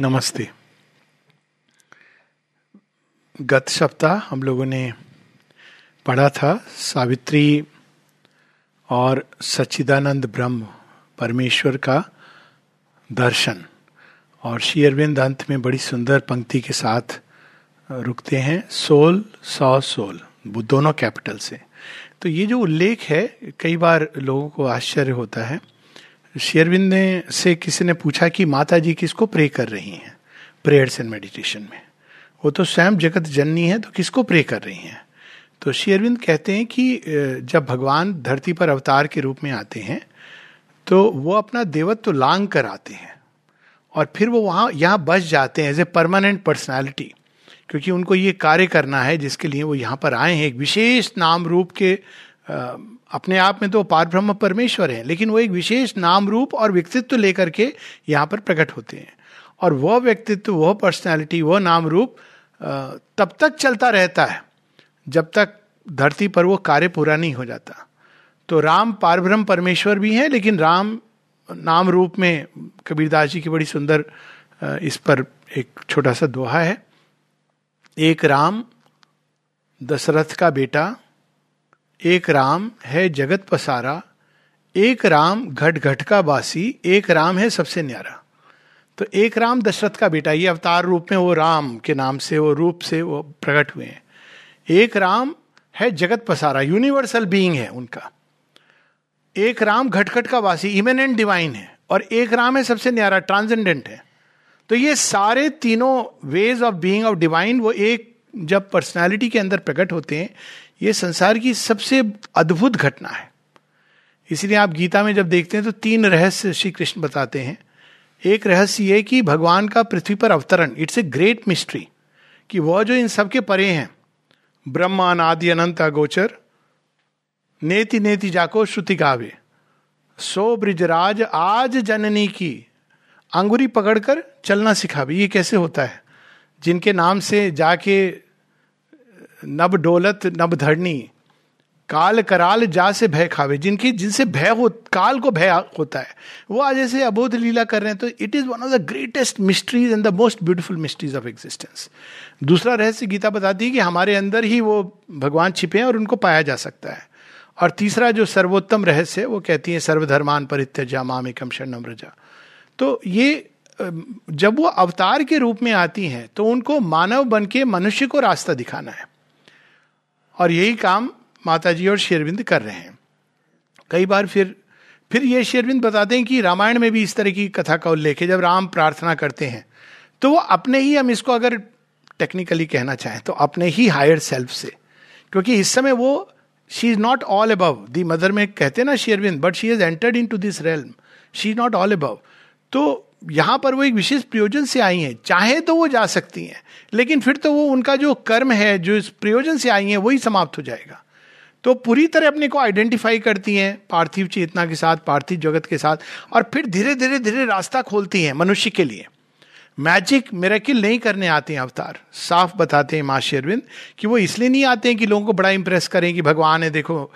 नमस्ते। गत सप्ताह हम लोगों ने पढ़ा था सावित्री और सच्चिदानंद ब्रह्म, परमेश्वर का दर्शन। और श्री अरविंद अंत में बड़ी सुंदर पंक्ति के साथ रुकते हैं, सोल, सौ सोल दोनों कैपिटल से। तो ये जो उल्लेख है, कई बार लोगों को आश्चर्य होता है। शेयरविंद ने, से किसी ने पूछा कि माता जी किसको प्रे कर रही हैं? प्रेयर्स एंड मेडिटेशन में। वो तो स्वयं जगत जननी है तो किसको प्रे कर रही हैं? तो शेयरविंद कहते हैं कि जब भगवान धरती पर अवतार के रूप में आते हैं तो वो अपना देवत्व लांग कर आते हैं। और फिर वो वहाँ, यहाँ बस जाते हैं एज ए परमानेंट पर्सनैलिटी क्योंकि उनको ये कार्य करना है, जिसके लिए वो यहाँ पर आए हैं। एक विशेष नाम रूप के अपने आप में तो पार ब्रह्म परमेश्वर है, लेकिन वो एक विशेष नाम रूप और व्यक्तित्व लेकर के यहाँ पर प्रकट होते हैं। और वह व्यक्तित्व, वह पर्सनैलिटी वह नाम रूप तब तक चलता रहता है, जब तक धरती पर वो कार्य पूरा नहीं हो जाता। तो राम पारब्रह्म परमेश्वर भी हैं, लेकिन राम नाम रूप में कबीरदास जी की बड़ी सुंदर इस पर एक छोटा सा दोहा है। एक राम, दशरथ का बेटा एक राम है जगत पसारा, एक राम घट घट का बासी, एक राम है सबसे न्यारा। तो एक राम दशरथ का बेटा, ये अवतार रूप में वो राम के नाम से, वो रूप से वो प्रकट हुए हैं। एक राम है जगत पसारा यूनिवर्सल बीइंग है उनका। एक राम घटघट का वासी इमेनेंट डिवाइन है, और एक राम है सबसे न्यारा ट्रांसेंडेंट है। तो ये सारे तीनों ways of being of divine वो एक जब पर्सनालिटी के अंदर प्रकट होते हैं ये संसार की सबसे अद्भुत घटना है। इसलिए आप गीता में जब देखते हैं तो तीन रहस्य श्री कृष्ण बताते हैं। एक रहस्य ये कि भगवान का पृथ्वी पर अवतरण, इट्स ए ग्रेट मिस्ट्री, कि वह जो इन सबके परे हैं, ब्रह्म, अनादि, अनंत, अगोचर, नेति नेति जाको, श्रुति गावे सो ब्रिजराज, आज जननी की, अंगुरी पकड़कर चलना सिखावे, ये कैसे होता है? जिनके नाम से जाके नब डोलत नब धरनी, काल कराल जा से भय खावे। जिनकी, जिनसे भय हो, काल को भय होता है। वो आज ऐसे अबोध लीला कर रहे हैं तो it is one of the greatest mysteries and the most beautiful mysteries of existence दूसरा रहस्य गीता बताती है कि हमारे अंदर ही वो भगवान छिपे हैं और उनको पाया जा सकता है। और तीसरा जो सर्वोत्तम रहस्य वो कहती है, सर्वधर्मान परित्यजा मामिकम शरणम रजा। तो ये जब वो अवतार के रूप में आती हैं तो उनको मानव बन के मनुष्य को रास्ता दिखाना है। और यही काम माता जी और शेरविंद कर रहे हैं। कई बार फिर फिर ये शेरविंद बताते हैं कि रामायण में भी इस तरह की कथा का उल्लेख है, जब राम प्रार्थना करते हैं तो वो अपने ही, हम इसको अगर टेक्निकली कहना चाहें तो अपने ही हायर सेल्फ से। क्योंकि इस समय वो she is not all above the mother में कहते ना Sri Aurobindo but she is entered into this realm she is not all above तो यहाँ पर वो एक विशेष प्रयोजन से आई हैं। चाहे तो वो जा सकती हैं, लेकिन फिर तो वो उनका जो कर्म है, जो इस प्रयोजन से आई हैं, वही समाप्त हो जाएगा। तो पूरी तरह अपने को आइडेंटिफाई करती हैं, पार्थिव चेतना के साथ, पार्थिव जगत के साथ, और फिर धीरे धीरे धीरे रास्ता खोलती हैं मनुष्य के लिए। मैजिक मेरेकिल नहीं करने आते हैं अवतार। साफ़ बताते हैं माँ शेरविंद कि वो इसलिए नहीं आते हैं कि लोगों को बड़ा इंप्रेस करें कि भगवान है, देखो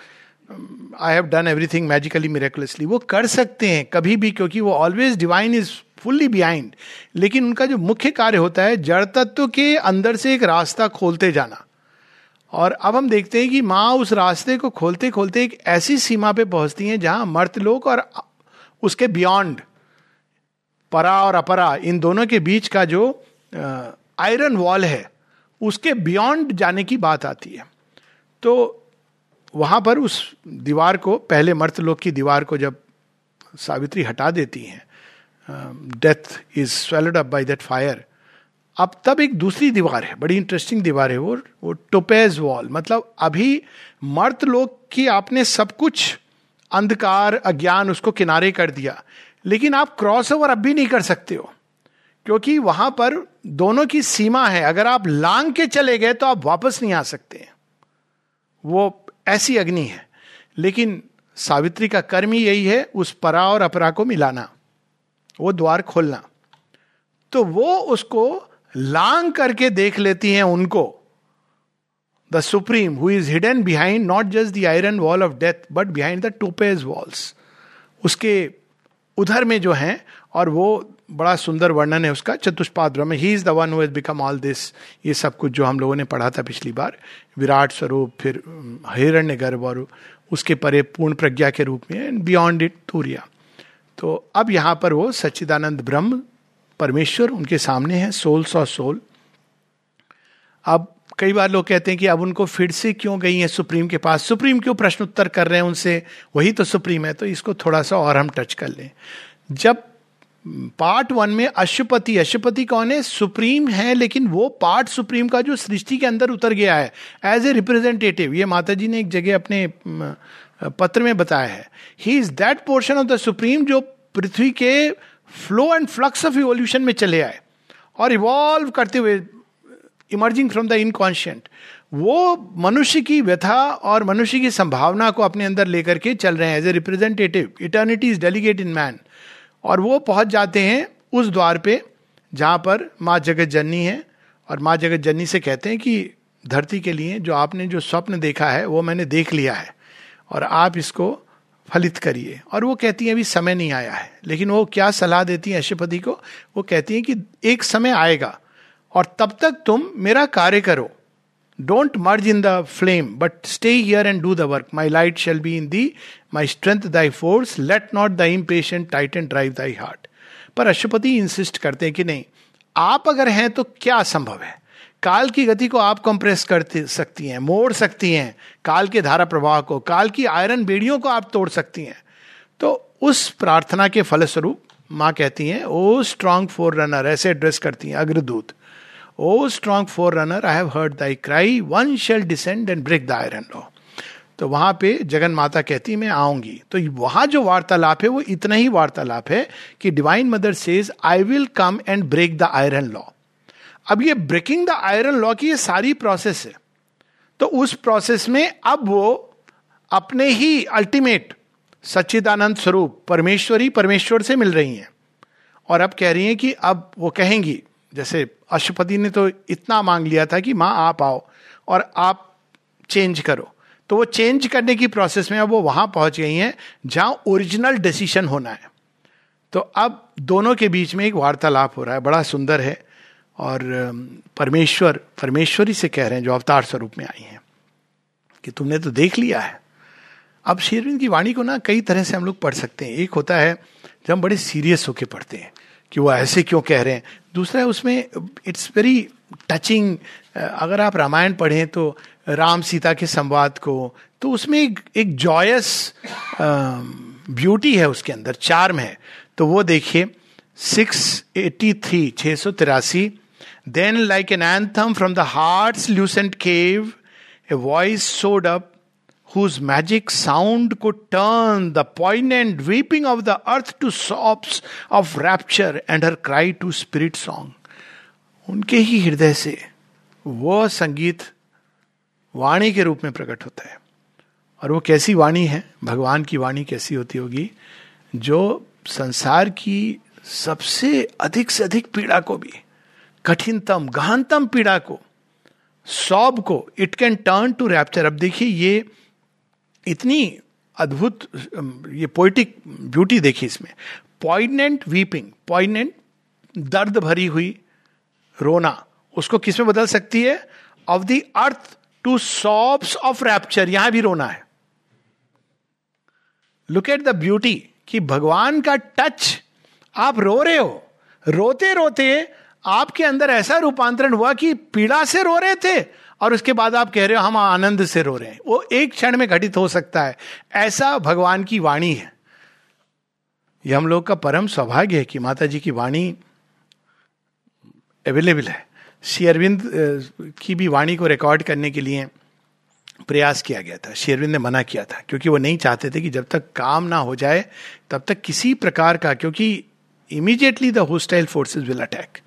I have done everything magically miraculously वो कर सकते हैं कभी भी, क्योंकि वो always divine is fully behind लेकिन उनका जो मुख्य कार्य होता है, जड़ तत्व के अंदर से एक रास्ता खोलते जाना। और अब हम देखते हैं कि माँ उस रास्ते को खोलते खोलते एक ऐसी सीमा पे पहुँचती हैं जहाँ मर्तलोक और उसके बियॉन्ड परा और अपरा, इन दोनों के बीच का जो आयरन वॉल है, उसके बियॉन्ड जाने की बात आती है। तो वहाँ पर उस दीवार को, पहले मर्तलोक की दीवार को जब सावित्री हटा देती हैं death is swallowed up by that fire अब तब एक दूसरी दीवार है, बड़ी इंटरेस्टिंग दीवार है वो वो टोपेज वॉल मतलब अभी मर्त लोग की आपने सब कुछ, अंधकार, अज्ञान उसको किनारे कर दिया, लेकिन आप क्रॉस ओवर अब भी नहीं कर सकते हो, क्योंकि वहाँ पर दोनों की सीमा है। अगर आप लांग के चले गए तो आप वापस नहीं आ सकते वो ऐसी अग्नि है, लेकिन सावित्री का कर्म ही यही है, उस परा और अपरा को मिलाना। वो द्वार खोलना। तो वो उसको लांग करके देख लेती हैं उनको। The supreme who is hidden behind not just the iron wall of death but behind the topaz walls उसके उधर में जो है, और वो बड़ा सुंदर वर्णन है उसका चतुष्पाद ब्रह्म ही is the one who become all this ये सब कुछ जो हम लोगों ने पढ़ा था पिछली बार, विराट स्वरूप, फिर हिरण्य गर्भ, और उसके परे पूर्ण प्रज्ञा के रूप में एंड बियॉन्ड इट तूर्या। तो अब यहाँ पर वो सच्चिदानंद ब्रह्म परमेश्वर उनके सामने है सोल्स और सोल। अब कई बार लोग कहते हैं कि अब उनको फिर से क्यों गई है सुप्रीम के पास? सुप्रीम क्यों प्रश्न उत्तर कर रहे हैं उनसे? वही तो सुप्रीम है तो इसको थोड़ा सा और हम टच कर लें। जब पार्ट वन में अशुपति अशुपति कौन है? सुप्रीम है, लेकिन वो पार्ट सुप्रीम का जो सृष्टि के अंदर उतर गया है एज ए रिप्रेजेंटेटिव ये माता जी ने एक जगह अपने पत्र में बताया है। He is that portion of the supreme जो पृथ्वी के flow and flux of evolution में चले आए और इवॉल्व करते हुए इमर्जिंग फ्रॉम द इनकॉन्शियंट वो मनुष्य की व्यथा और मनुष्य की संभावना को अपने अंदर लेकर के चल रहे हैं। As a representative eternity is delegate in man और वो पहुँच जाते हैं उस द्वार पे जहाँ पर माँ जगत जननी है। और माँ जगत जननी से कहते हैं कि धरती के लिए जो आपने जो स्वप्न देखा है, वो मैंने देख लिया है। और आप इसको फलित करिए। और वो कहती हैं, अभी समय नहीं आया है। लेकिन वो क्या सलाह देती हैं अशुपति को? वो कहती हैं कि एक समय आएगा और तब तक तुम मेरा कार्य करो। Don't merge in the flame but stay here and do the work my light shall be in thee my strength thy force let not the impatient tight and drive thy heart पर अशुपति insist करते हैं कि नहीं, आप अगर हैं तो क्या संभव है? काल की गति को आप कंप्रेस कर सकती हैं, मोड़ सकती हैं काल के धारा प्रवाह को, काल की आयरन बेड़ियों को आप तोड़ सकती हैं। तो उस प्रार्थना के फलस्वरूप माँ कहती हैं, ओ स्ट्रांग फोर रनर ऐसे एड्रेस करती हैं अग्रदूत, O strong forerunner I have heard thy cry one shall descend and break the iron law तो वहाँ पे जगन माता कहती मैं आऊँगी। तो वहाँ जो वार्तालाप है, वो इतना ही वार्तालाप है कि divine mother says I will come and break the iron law अब ये ब्रेकिंग द आयरन लॉ की ये सारी प्रोसेस है। तो उस प्रोसेस में अब वो अपने ही अल्टीमेट सच्चिदानंद स्वरूप, परमेश्वरी परमेश्वर से मिल रही हैं। और अब कह रही हैं कि अब वो कहेंगी, जैसे अशुपति ने तो इतना मांग लिया था कि, माँ, आप आओ और आप चेंज करो। तो वो चेंज करने की प्रोसेस में अब वो वहाँ पहुँच गई हैं, जहाँ ओरिजिनल डिसीशन होना है। तो अब दोनों के बीच में एक वार्तालाप हो रहा है, बड़ा सुंदर है। और परमेश्वर, परमेश्वरी से कह रहे हैं, जो अवतार स्वरूप में आई हैं, कि तुमने तो देख लिया है। अब शेरविंद की वाणी को ना कई तरह से हम लोग पढ़ सकते हैं। एक होता है, जब हम बड़े सीरियस होके पढ़ते हैं, कि वो ऐसे क्यों कह रहे हैं। दूसरा है, उसमें इट्स वेरी टचिंग अगर आप रामायण पढ़ें तो राम सीता के संवाद को तो उसमें एक एक जॉयस ब्यूटी है उसके अंदर चार्म है। तो वो देखिए सिक्स एटी थ्री छः सौ तिरासी then like an anthem from the heart lucent cave a voice soared up whose magic sound could turn the poignant weeping of the earth to sobs of rapture and her cry to spirit song. उनके ही हृदय से वो संगीत वाणी के रूप में प्रकट होता है। और वो कैसी वाणी है? भगवान की वाणी कैसी होती होगी? जो संसार की सबसे अधिक से अधिक पीड़ा को भी कठिनतम, गहनतम पीड़ा को, सॉब को it can turn to rapture अब देखिए, ये इतनी अद्भुत ये पोइटिक ब्यूटी देखी इसमें। पॉइनेंट वीपिंग पॉइनेंट दर्द भरी हुई रोना, उसको किसमें बदल सकती है? Of the earth to sobs of rapture यहाँ भी रोना है। लुक एट द ब्यूटी कि भगवान का टच आप रो रहे हो रोते रोते आपके अंदर ऐसा रूपांतरण हुआ कि पीड़ा से रो रहे थे और उसके बाद आप कह रहे हो, हम आनंद से रो रहे हैं। वो एक क्षण में घटित हो सकता है। ऐसा भगवान की वाणी है। यह हम लोग का परम सौभाग्य है कि माता जी की वाणी अवेलेबल है। श्री अरविंद की भी वाणी को रिकॉर्ड करने के लिए प्रयास किया गया था। शेरविंद ने मना किया था, क्योंकि वो नहीं चाहते थे कि जब तक काम ना हो जाए, तब तक किसी प्रकार का, क्योंकि immediately the hostile forces will attack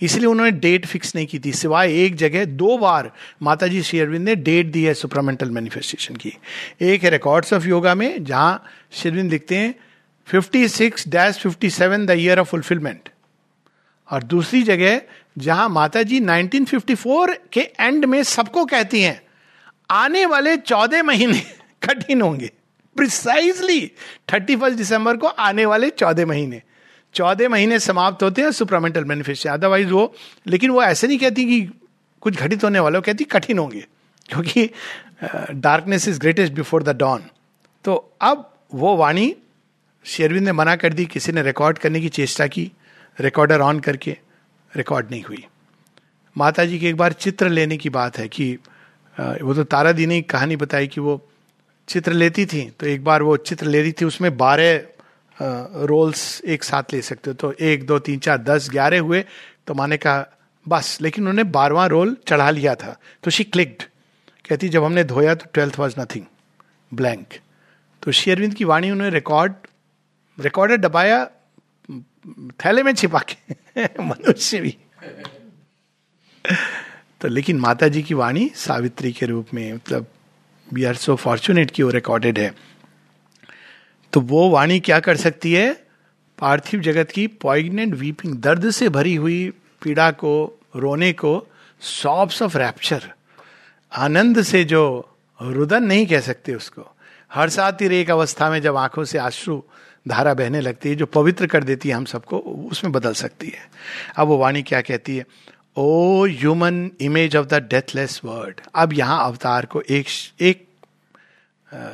इसलिए उन्होंने डेट फिक्स नहीं की थी। सिवाय एक जगह दो बार माता जी शेरविंद ने डेट दी है सुपरामेंटल मैनिफेस्टेशन की। एक है रिकॉर्ड्स ऑफ़ योगा में, जहाँ शेरविंद लिखते हैं fifty six dash fifty seven the year of fulfilment और दूसरी जगह, जहाँ माता जी 1954 के एंड में सबको कहती हैं, आने वाले चौदह महीने कठिन होंगे। प्रिसाइजली थर्टी फ़र्स्ट दिसंबर को आने वाले चौदह महीने। चौदह महीने समाप्त होते हैं सुप्रामेंटल मैनिफेस्टेशन अदरवाइज़ वो लेकिन वो ऐसे नहीं कहती कि कुछ घटित होने वाला कहती कठिन होंगे। क्योंकि darkness is greatest before the dawn तो अब वो वाणी शेरविंद ने मना कर दी, किसी ने रिकॉर्ड करने की चेष्टा की रिकॉर्डर ऑन करके रिकॉर्ड नहीं हुई। माता जी की एक बार चित्र लेने की बात है कि वो तो तारा दी ने कहानी बताई कि वो चित्र लेती थी तो एक बार वो चित्र ले रही थी, उसमें बारह रोल्स एक साथ ले सकते हो। तो एक, दो, तीन, चार, दस, ग्यारह हुए तो माने कहा बस। लेकिन उन्होंने बारवा रोल चढ़ा लिया था। तो शी क्लिक्ड कहती, जब हमने धोया तो ट्वेल्थ वॉज़ नथिंग ब्लैंक तो अरविंद की वाणी उन्होंने रिकॉर्ड रिकॉर्डर दबाया, थैले में छिपा के। मनुष्य भी। तो लेकिन माता जी की वाणी सावित्री के रूप में मतलब वी आर सो फॉर्चुनेट की वो रिकॉर्डेड है। तो वो वाणी क्या कर सकती है? पार्थिव जगत की पॉइगनेंट वीपिंग दर्द से भरी हुई पीड़ा को, रोने को सॉप्स ऑफ़ रैप्चर आनंद से जो रुदन नहीं कह सकते उसको। हर साथ ही एक अवस्था में जब आँखों से आश्रु धारा बहने लगती है, जो पवित्र कर देती है हम सबको, उसमें बदल सकती है। अब वो वाणी क्या कहती है? O human image of the deathless word अब यहाँ अवतार को एक एक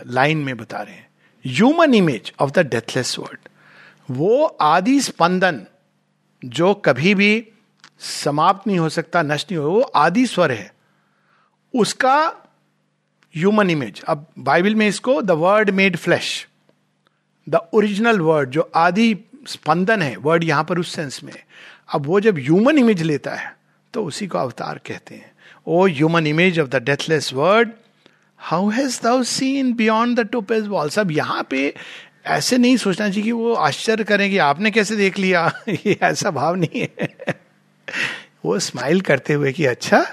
लाइन में बता रहे हैं। Human image of the deathless word वो आदि स्पंदन जो कभी भी समाप्त नहीं हो सकता, नष्ट नहीं हो, वो आदि स्वर है, उसका ह्यूमन इमेज अब बाइबल में इसको the word made flesh the original word जो आदि स्पंदन है वर्ड यहाँ पर उस सेंस में अब वो जब ह्यूमन इमेज लेता है तो उसी को अवतार कहते हैं। O human image of the deathless word how has thou seen beyond the topaz walls अब यहाँ पे ऐसे नहीं सोचना चाहिए कि वो आश्चर्य करें कि आपने कैसे देख लिया? ये ऐसा भाव नहीं है। वो स्माइल करते हुए कि अच्छा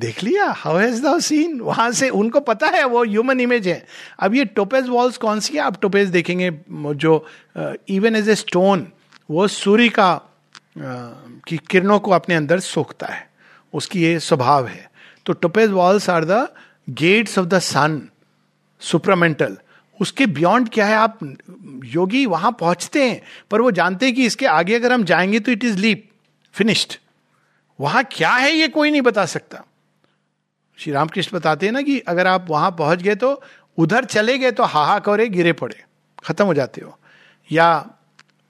देख लिया? हाउ हैज़ दाउ सीन वहाँ से उनको पता है, वो ह्यूमन इमेज है। अब ये टोपेज वॉल्स कौन सी है? आप टोपेज देखेंगे, जो इवन एज ए स्टोन वो सूर्य का की किरणों को अपने अंदर सोखता है। उसकी ये स्वभाव है। तो topaz walls are the gates of the sun supramental उसके बियॉन्ड क्या है? आप योगी वहाँ पहुँचते हैं, पर वो जानते हैं कि इसके आगे अगर हम जाएँगे तो इट इज़ लीप फिनिश्ड वहाँ क्या है ये कोई नहीं बता सकता। श्री रामकृष्ण बताते हैं ना कि अगर आप वहाँ पहुँच गए तो उधर चले गए तो हाहा करे गिरे पड़े, खत्म हो जाते हो। या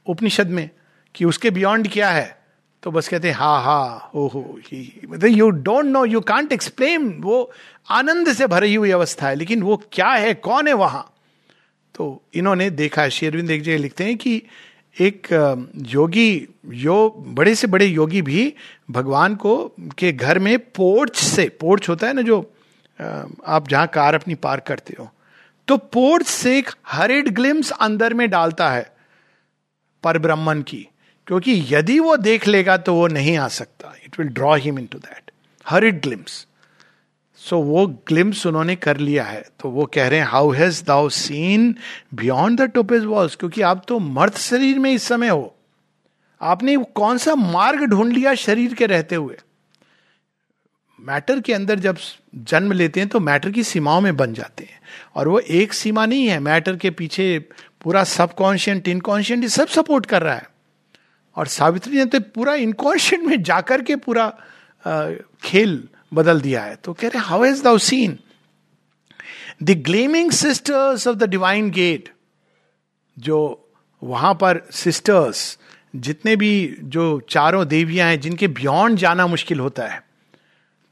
उपनिषद में कि उसके बियॉन्ड क्या है तो बस कहते हैं, हा हा, हो हो, ही मतलब you don't know you can't explain वो आनंद से भरी हुई अवस्था है, लेकिन वो क्या है, कौन है वहाँ? तो इन्होंने देखा शेरविंद एक जगह लिखते हैं कि एक योगी, यो, बड़े से बड़े योगी भी भगवान को, के घर में पोर्च से, पोर्च होता है ना जो आप जहाँ कार अपनी पार्क करते हो तो पोर्च से एक हरिड ग्लिम्स अंदर में डालता है पर ब्रह्मन की, क्योंकि यदि वो देख लेगा तो वो नहीं आ सकता। It will draw him into that hurried glimpse. So वो ग्लिम्स उन्होंने कर लिया है। तो वो कह रहे हैं how has thou seen beyond the topaz walls क्योंकि आप तो मर्द शरीर में इस समय हो। आपने कौन सा मार्ग ढूंढ लिया शरीर के रहते हुए? मैटर के अंदर जब जन्म लेते हैं तो मैटर की सीमाओं में बन जाते हैं। और वो एक सीमा नहीं है, मैटर के पीछे पूरा सबकॉन्शियंट, इनकॉन्शियंट सब सपोर्ट कर रहा है। और सावित्री ने तो पूरा इनकॉन्शियंट में जाकर के पूरा खेल बदल दिया है। तो कह रहे how is thou seen the gleaming sisters of the divine gate जो वहाँ पर सिस्टर्स जितने भी जो चारों देवियाँ हैं, जिनके बियॉन्ड जाना मुश्किल होता है।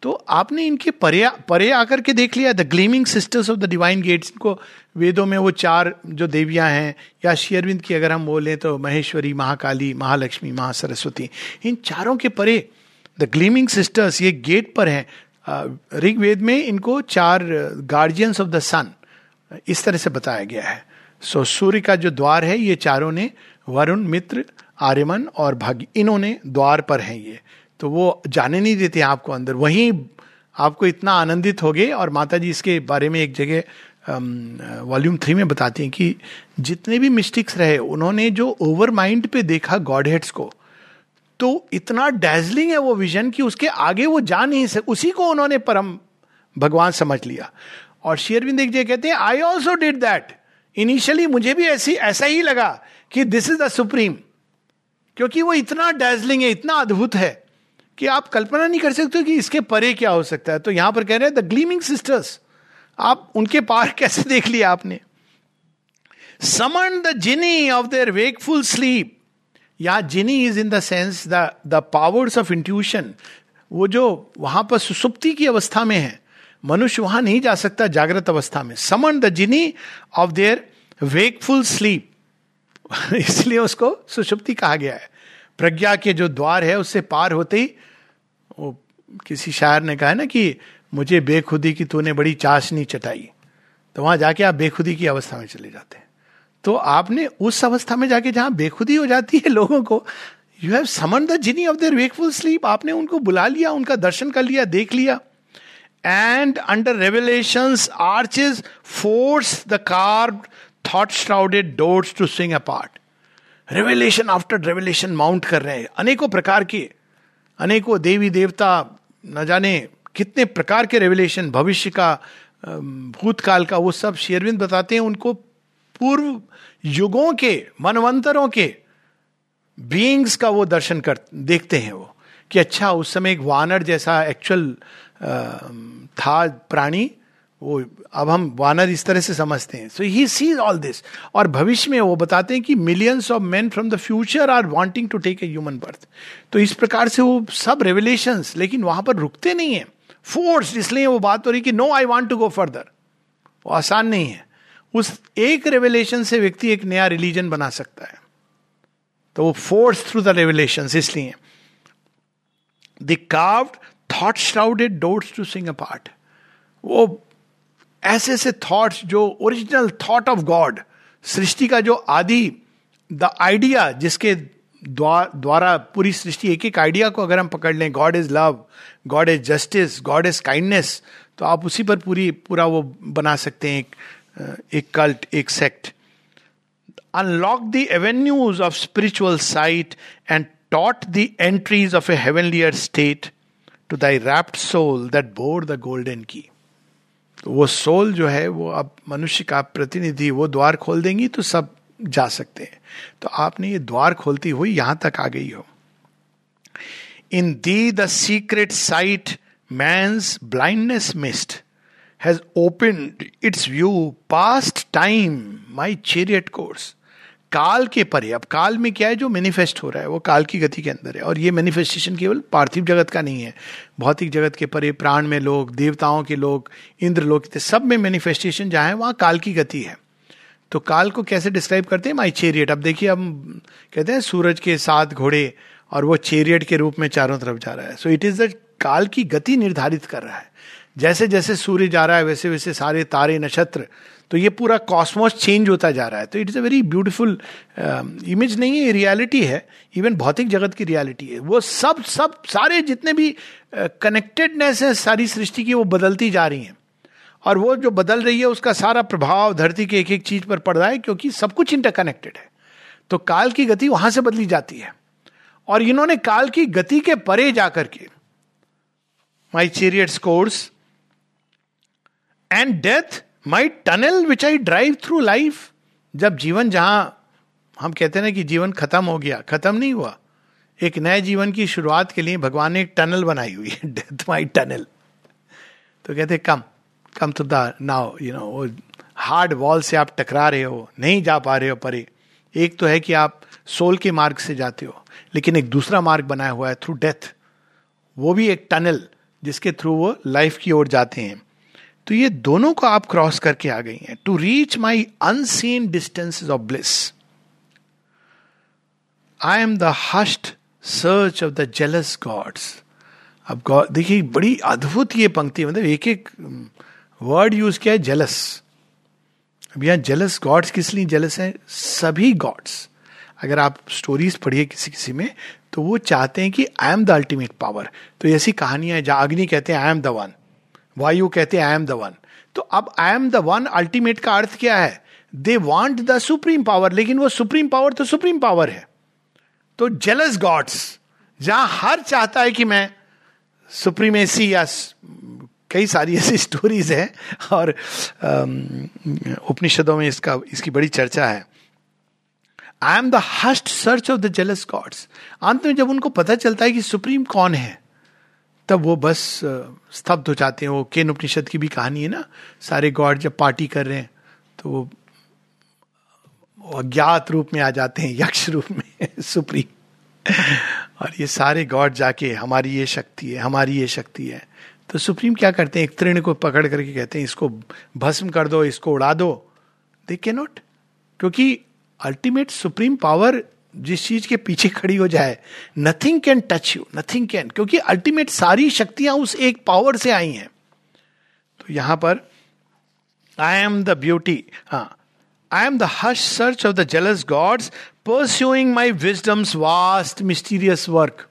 तो आपने इनके परे परे आकर के देख लिया the gleaming sisters of the divine gates इनको वेदों में वो चार जो देवियाँ हैं या शेयरविंद की अगर हम बोलें तो महेश्वरी, महाकाली, महालक्ष्मी, महासरस्वती, इन चारों के परे द ग्लीमिंग सिस्टर्स ये गेट पर हैं। ऋग्वेद में इनको चार गार्जियंस ऑफ़ द सन इस तरह से बताया गया है। सो so, सूर्य का जो द्वार है ये चारों ने वरुण मित्र आर्यमन और भाग्य इन्होंने द्वार पर हैं ये। तो वो जाने नहीं देते आपको अंदर। वहीं आपको इतना आनंदित हो गए और माता जी इसके बारे में एक जगह वॉल्यूम थ्री में बताती हैं कि जितने भी मिस्टिक्स रहे उन्होंने जो ओवर माइंड पे देखा गॉड हेड्स को तो इतना डैजलिंग है वो विजन कि उसके आगे वो जा नहीं सक, उसी को उन्होंने परम भगवान समझ लिया। और शेयरविंद जगह कहते हैं I also did that initially मुझे भी ऐसी, ऐसा ही लगा कि दिस इज़ द सुप्रीम क्योंकि वो इतना डैजलिंग है, इतना अद्भुत है कि आप कल्पना नहीं कर सकते कि इसके परे क्या हो सकता है। तो यहाँ पर कह रहे हैं द ग्लीमिंग सिस्टर्स आप उनके पार कैसे देख लिया आपने? Summon the genie of their wakeful sleep या genie is in the sense the the powers of intuition वो जो वहाँ पर सुसुप्ति की अवस्था में है, मनुष्य वहाँ नहीं जा सकता जागृत अवस्था में। Summon the genie of their wakeful sleep इसलिए उसको सुषुप्ति कहा गया है। प्रज्ञा के जो द्वार है, उससे पार होते ही, वो किसी शायर ने कहा ना कि मुझे बेखुदी की तूने बड़ी चाशनी चटाई। तो वहाँ जाके आप बेखुदी की अवस्था में चले जाते हैं। तो आपने उस अवस्था में जाके जहाँ बेखुदी हो जाती है लोगों को you have summon the genie of their wakeful sleep आपने उनको बुला लिया, उनका दर्शन कर लिया, देख लिया। And under revelation arches force the carved thought shrouded doors to sing a part revelation after revelation mount कर रहे हैं। अनेकों प्रकार के, अनेकों देवी देवता, न जाने कितने प्रकार के रेवलेशन भविष्य का भूतकाल का, वो सब शेरविंद बताते हैं। उनको पूर्व युगों के, मनवंतरों के बीइंग्स का वो दर्शन कर, देखते हैं वो, कि अच्छा उस समय एक वानर जैसा एक्चुअल था प्राणी, वो अब हम वानर इस तरह से समझते हैं। So he sees all this और भविष्य में वो बताते हैं कि millions of man from the future are wanting to take a human birth तो इस प्रकार से वो सब रेवलेशन लेकिन वहाँ पर रुकते नहीं है। फोर्स इसलिए वो बात हो रही कि no I want to go further वो आसान नहीं है। उस एक रेवलेशन से व्यक्ति एक नया रिलीजन बना सकता है। तो वो फोर्स थ्रू द रेवलेशन इसलिए। The carved thought shrouded doors to sing a part वो ऐसे ऐसे थॉट्स जो ओरिजिनल थॉट ऑफ़ गॉड सृष्टि का जो आदि द आइडिया जिसके द्वारा पूरी सृष्टि एक एक आइडिया को अगर हम पकड़ लें God is love God is justice God is kindness तो आप उसी पर पूरी, पूरा वो बना सकते हैं एक एक कल्ट एक sect unlock the avenues of spiritual sight and taught the entries of a heavenlier state to thy rapt soul that bore the golden key तो वो सोल जो है, वो अब मनुष्य का प्रतिनिधि, वो द्वार खोल देंगी तो सब जा सकते हैं। तो आपने ये द्वार खोलती हुई यहाँ तक आ गई हो। In thee the secret sight man blindness mist has open its view past time my chariot course काल के परे, अब काल में क्या है, जो मैनिफेस्ट हो रहा है, वो काल की गति के अंदर है। और ये मैनिफेस्टेशन केवल पार्थिव जगत का नहीं है। भौतिक जगत के परे, प्राण में लोग, देवताओं के लोग इंद्र लोग सब में मैनिफेस्टेशन जहाँ है, वहाँ काल की गति है। तो काल को कैसे डिस्क्राइब करते हैं? माई चेरियट अब देखिए, हम कहते हैं, सूरज के साथ घोड़े और वो चेरियट के रूप में चारों तरफ़ जा रहा है। सो इट इज़ द काल की गति निर्धारित कर रहा है। जैसे जैसे सूर्य जा रहा है वैसे वैसे सारे तारे नक्षत्र तो ये पूरा कॉस्मोस चेंज होता जा रहा है। तो it is a very beautiful image नहीं है रियलिटी है। इवन भौतिक जगत की रियलिटी है। वो सब सब सारे जितने भी कनेक्टेडनेस uh, है सारी सृष्टि की वो बदलती जा रही हैं। और वो जो बदल रही है उसका सारा प्रभाव धरती के एक एक चीज़ पर पड़ रहा है क्योंकि सब कुछ इंटरकनेक्टेड है। तो काल की गति वहाँ से बदली जाती है। और इन्होंने काल की गति के परे जाकर के my chariot course and death my tunnel which I drive through life जब जीवन जहाँ, हम कहते ना कि जीवन खत्म हो गया, खत्म नहीं हुआ। एक नए जीवन की शुरुआत के लिए भगवान ने एक टनल बनाई हुई है डेथ माई टनल तो कहते come come to the now you know वो हार्ड वॉल से आप टकरा रहे हो, नहीं जा पा रहे हो परे। एक तो है कि आप सोल के मार्ग से जाते हो, लेकिन एक दूसरा मार्ग बनाया हुआ है थ्रू डेथ वो भी एक टनल जिसके थ्रू वो लाइफ की ओर जाते हैं। तो ये दोनों को आप क्रॉस करके आ गई हैं। To reach my unseen distance of bliss I am the hunt search of the jealous gods अब गॉड देखिए, बड़ी अद्भुत ये पंक्ति मतलब एक एक वर्ड यूज़ किया है जेलस अब यहाँ जेलस गॉड्स किस लिए जेलस है? सभी गॉड्स अगर आप स्टोरीज पढ़िए किसी किसी में तो वो चाहते हैं कि I am the ultimate power तो ऐसी कहानियाँ, जहाँ अग्नि कहते हैं आई एम द वन वायु कहते हैं आई एम द वन तो अब I am the one ultimate का अर्थ क्या है? They want the supreme power लेकिन वो सुप्रीम पावर तो सुप्रीम पावर है। तो जेलस गॉड्स जहाँ हर चाहता है कि मैं सुप्रीमेसी या कई सारी ऐसी स्टोरीज हैं, और उपनिषदों में इसका, इसकी बड़ी चर्चा है। I am the hunt search of the jealous gods अंत में जब उनको पता चलता है कि सुप्रीम कौन है तब वो बस स्तब्ध हो जाते हैं। वो केन उपनिषद की भी कहानी है ना, सारे गॉड जब पार्टी कर रहे हैं तो वो अज्ञात रूप में आ जाते हैं, यक्ष रूप में सुप्रीम और ये सारे गॉड जाके, हमारी ये शक्ति है, हमारी ये शक्ति है। तो सुप्रीम क्या करते हैं? एक तृण को पकड़ करके कहते हैं, इसको भस्म कर दो, इसको उड़ा दो। दे के नोट क्योंकि अल्टीमेट सुप्रीम पावर जिस चीज़ के पीछे खड़ी हो जाए nothing can touch you nothing can क्योंकि अल्टीमेट सारी शक्तियाँ उस एक पावर से आई हैं। तो यहाँ पर आई एम द ब्यूटी हाँ I am the search of the jealous gods pursuing my wisdom's vast mysterious work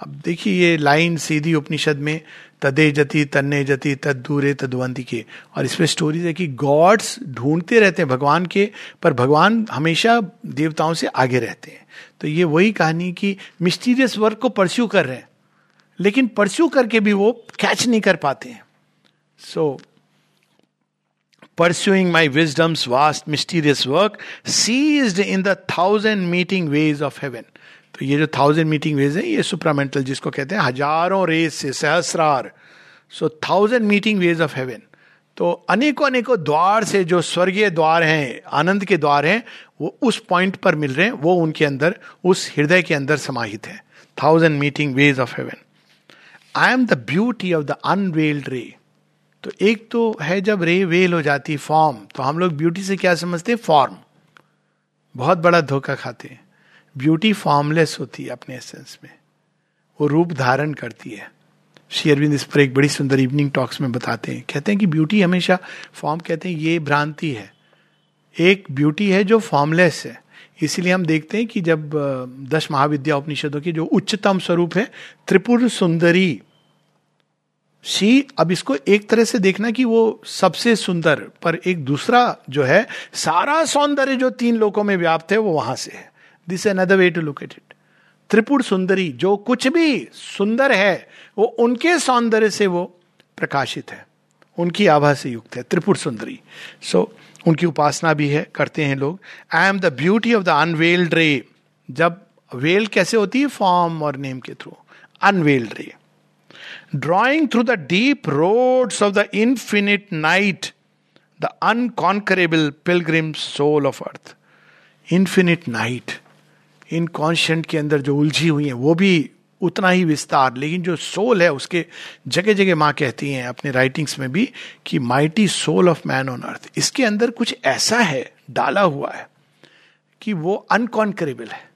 अब देखिए ये लाइन सीधी उपनिषद में तदे जति, तन्ने जति तद दूरे तदवंती के और इसमें स्टोरीज है कि गॉड्स ढूंढते रहते हैं भगवान के, पर भगवान हमेशा देवताओं से आगे रहते हैं। तो ये वही कहानी कि मिस्टीरियस वर्क को परस्यू कर रहे हैं। लेकिन परस्यू करके भी वो कैच नहीं कर पाते हैं। So pursuing my wisdom's vast mysterious work seized in the thousand meeting ways of heaven ये जो थाउज़ेंड मीटिंग वेज है, ये सुप्रामेंटल जिसको कहते हैं, हज़ारों रेस से सहस्रार so thousand meeting ways of heaven तो अनेकों अनेकों द्वार से जो स्वर्गीय द्वार हैं, आनंद के द्वार हैं, वो उस पॉइंट पर मिल रहे हैं, वो उनके अंदर, उस हृदय के अंदर समाहित है. Thousand meeting ways of heaven I am the beauty of the unveiled ray तो एक तो है जब रे वेल हो जाती फॉर्म तो हम लोग ब्यूटी से क्या समझते हैं? फॉर्म बहुत बड़ा धोखा खाते हैं। ब्यूटी फॉर्मलेस होती है अपने एसेंस में। वो रूप धारण करती है। श्री अरविंद इस पर एक बड़ी सुंदर इवनिंग टॉक्स में बताते हैं। कहते हैं कि ब्यूटी हमेशा फॉर्म कहते हैं, ये भ्रांति है। एक ब्यूटी है जो फॉर्मलेस है। इसीलिए हम देखते हैं कि जब दस महाविद्या उपनिषदों के जो उच्चतम स्वरूप है, त्रिपुर सुंदरी, शी, अब इसको एक तरह से देखना कि वो सबसे सुंदर, पर एक दूसरा जो है, सारा सौंदर्य जो तीन लोगों में व्याप्त है, वो वहाँ से है। This another way to look at it Tripura Sundari जो कुछ भी सुंदर है वो उनके सौंदर्य से वो प्रकाशित है। उनकी आभा से युक्त है त्रिपुर सुंदरी सो so, उनकी उपासना भी है करते हैं लोग। I am the beauty of the unveiled ray जब वेल कैसे होती है? फॉर्म और नेम के through unveiled ray drawing through the deep roads of the infinite night the unconquerable pilgrim soul of earth infinite night inconscient के अंदर जो उलझी हुई है, वो भी उतना ही विस्तार। लेकिन जो सोल है, उसके जगह जगह माँ कहती हैं, अपने राइटिंग्स में भी, कि mighty soul of man on earth इसके अंदर कुछ ऐसा है, डाला हुआ है, कि वो अनकॉन्करेबल है।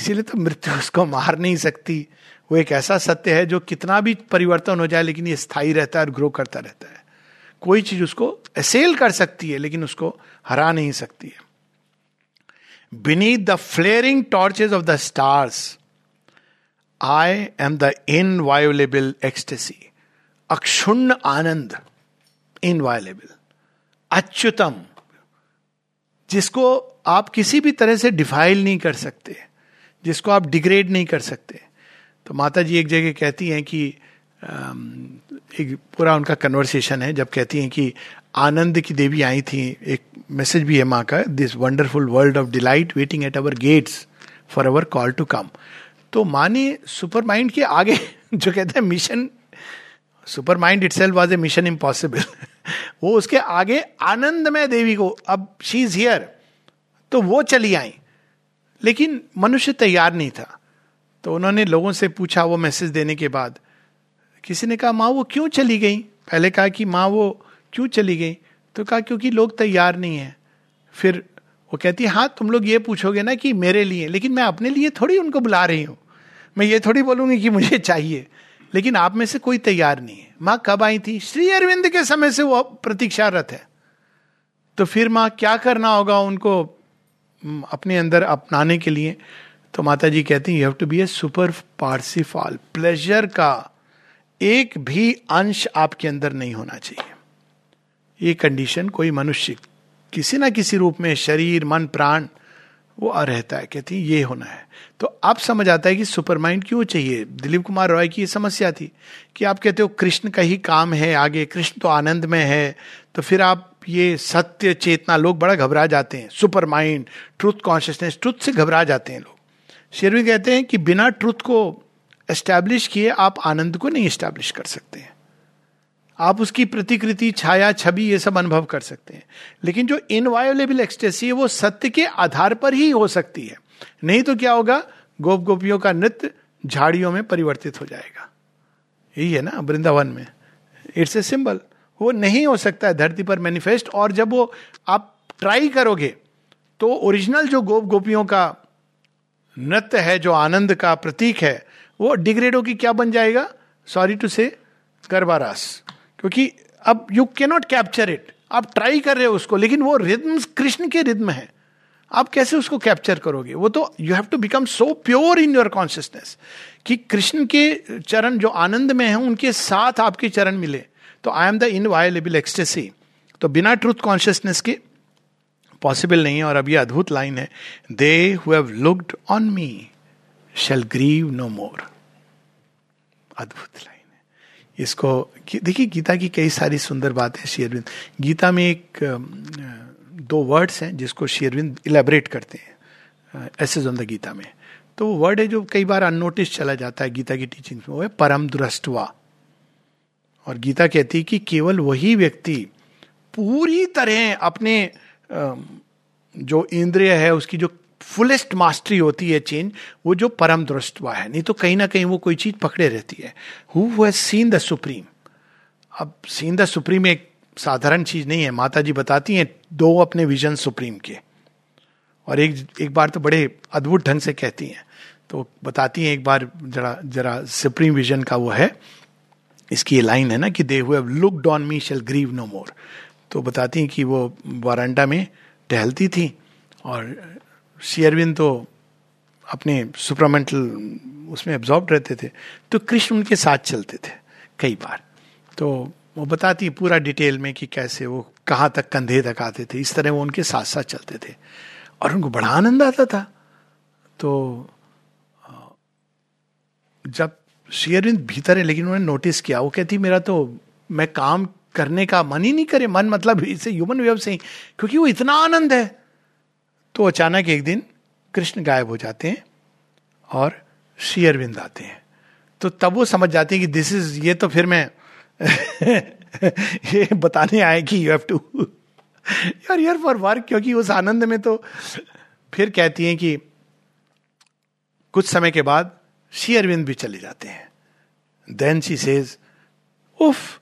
इसीलिए तो मृत्यु उसको मार नहीं सकती। वो एक ऐसा सत्य है, जो कितना भी परिवर्तन हो जाए, लेकिन ये स्थायी रहता है और ग्रो करता रहता है। कोई चीज़ उसको असेल कर सकती है, लेकिन उसको हरा नहीं सकती है। Beneath the flaring torches of the stars, I am the inviolable ecstasy. अक्षुण्ण आनंद इनवायलेबल अच्युतम जिसको आप किसी भी तरह से डिफाइल नहीं कर सकते जिसको आप डिग्रेड नहीं कर सकते तो माता जी एक जगह कहती हैं कि एक पूरा उनका कन्वर्सेशन है, जब कहती हैं कि आनंद की देवी आई थी, एक मैसेज भी है माँ का this wonderful world of delight waiting at our gates for our call to come तो माँ ने सुपर माइंड के आगे जो कहते हैं mission supermind itself was a mission impossible वो उसके आगे आनंद में देवी को, अब शी इज़ हियर तो वो चली आई। लेकिन मनुष्य तैयार नहीं था। तो उन्होंने लोगों से पूछा वो मैसेज देने के बाद किसी ने कहा, माँ, वो क्यों चली गई? पहले कहा कि, माँ, वो क्यों चली गई? तो कहा, क्योंकि लोग तैयार नहीं है। फिर वो कहती, है, तुम लोग ये पूछोगे ना कि मेरे लिए, लेकिन मैं अपने लिए थोड़ी उनको बुला रही हूँ। मैं ये थोड़ी बोलूँगी कि मुझे चाहिए, लेकिन आप में से कोई तैयार नहीं है। माँ, कब आई थी? श्री अरविंद के समय से वो प्रतीक्षारत है। तो फिर माँ, क्या करना होगा उनको अपने अंदर अपनाने के लिए? तो माता जी कहती हैं you have to be a super Parsifal pleasure का एक भी अंश आपके अंदर नहीं होना चाहिए। ये कंडीशन कोई मनुष्य किसी ना किसी रूप में शरीर, मन, प्राण, वो आ रहता है, कहती ये होना है। तो अब समझ आता है कि सुपर माइंड क्यों चाहिए? दिलीप कुमार रॉय की ये समस्या थी कि आप कहते हो कृष्ण का ही काम है आगे, कृष्ण तो आनंद में है तो फिर आप ये सत्य, चेतना लोग बड़ा घबरा जाते हैं। Supermind truth consciousness, truth से घबरा जाते हैं लोग। शेरवी कहते हैं कि बिना ट्रुथ को एस्टैब्लिश किए, आप आनंद को नहीं एस्टैब्लिश कर सकते हैं। आप उसकी प्रतिकृति, छाया, छवि, ये सब अनुभव कर सकते हैं। लेकिन जो इनवायोलेबल एक्सटेसी है, वो सत्य के आधार पर ही हो सकती है। नहीं तो क्या होगा? गोप गोपियों का नृत्य झाड़ियों में परिवर्तित हो जाएगा। यही है ना, वृंदावन में। इट्स ए सिंबल वो नहीं हो सकता है, धरती पर मैनिफेस्ट और जब वो आप ट्राई करोगे तो ओरिजिनल जो गोप गोपियों का नृत्य है, जो आनंद का प्रतीक है वो डिग्रेड होगी क्या बन जाएगा? सॉरी टू से गरबारास क्योंकि अब you can not capture it आप ट्राई कर रहे हो उसको, लेकिन वो रिद्म कृष्ण के रिद्म है। आप कैसे उसको कैप्चर करोगे? वो तो you have to become so pure in your consciousness कि कृष्ण के चरण जो आनंद में है, उनके साथ आपके चरण मिले। तो I am the inviolable ecstasy तो बिना ट्रूथ कॉन्शियसनेस के पॉसिबल नहीं है, और अब ये अद्भुत लाइन है they have looked on me shall grieve no more अद्भुत लाइन है। इसको, देखिए, गीता की कई सारी सुंदर बातें शेरविंद गीता में एक दो वर्ड्स हैं जिसको शेरविंद इलेबरेट करते हैं ऐसे द गीता में। तो वो वर्ड है जो कई बार अननोटिस चला जाता है गीता की टीचिंग में, वो है परम दुरस्तवा। और गीता कहती है कि केवल वही व्यक्ति पूरी तरह अपने जो इंद्रिय है, उसकी जो फुलेस्ट मास्टरी होती है चेंज वो जो परम दृष्टवा है। नहीं तो कहीं ना कहीं वो कोई चीज़ पकड़े रहती है। Who has seen the supreme अब सीन द सुप्रीम एक साधारण चीज़ नहीं है। माता जी बताती हैं दो अपने विजन सुप्रीम के। और एक एक बार तो बड़े अद्भुत ढंग से कहती हैं। तो बताती हैं एक बार जरा जरा सुप्रीम विजन का वो है। इसकी ये लाइन है ना कि they who looked on me shall grieve no more तो बताती हैं कि वो वारंडा में टहलती थी और शेयरविन तो अपने सुपरामेंटल उसमें एब्जॉर्ब रहते थे। तो कृष्ण उनके साथ चलते थे, कई बार। तो वो बताती पूरा डिटेल में कि कैसे वो कहाँ तक कंधे तक आते थे, इस तरह वो उनके साथ साथ चलते थे। और उनको बड़ा आनंद आता था। तो जब शेयरविंद भीतर है, लेकिन उन्होंने नोटिस किया, वो कहती, मेरा तो मैं काम करने का मन ही नहीं करे, मन मतलब इसे ह्यूमन वेव से ही क्योंकि वो इतना आनंद है। तो अचानक एक दिन कृष्ण गायब हो जाते हैं और श्री अरविंद आते हैं। तो तब वो समझ जाते हैं कि दिस इज़ ये तो फिर मैं, ये बताने आए कि यू हैव टू यार यार फॉर वर्क क्योंकि उस आनंद में तो फिर कहती हैं कि कुछ समय के बाद श्री अरविंद भी चले जाते हैं। Then she says of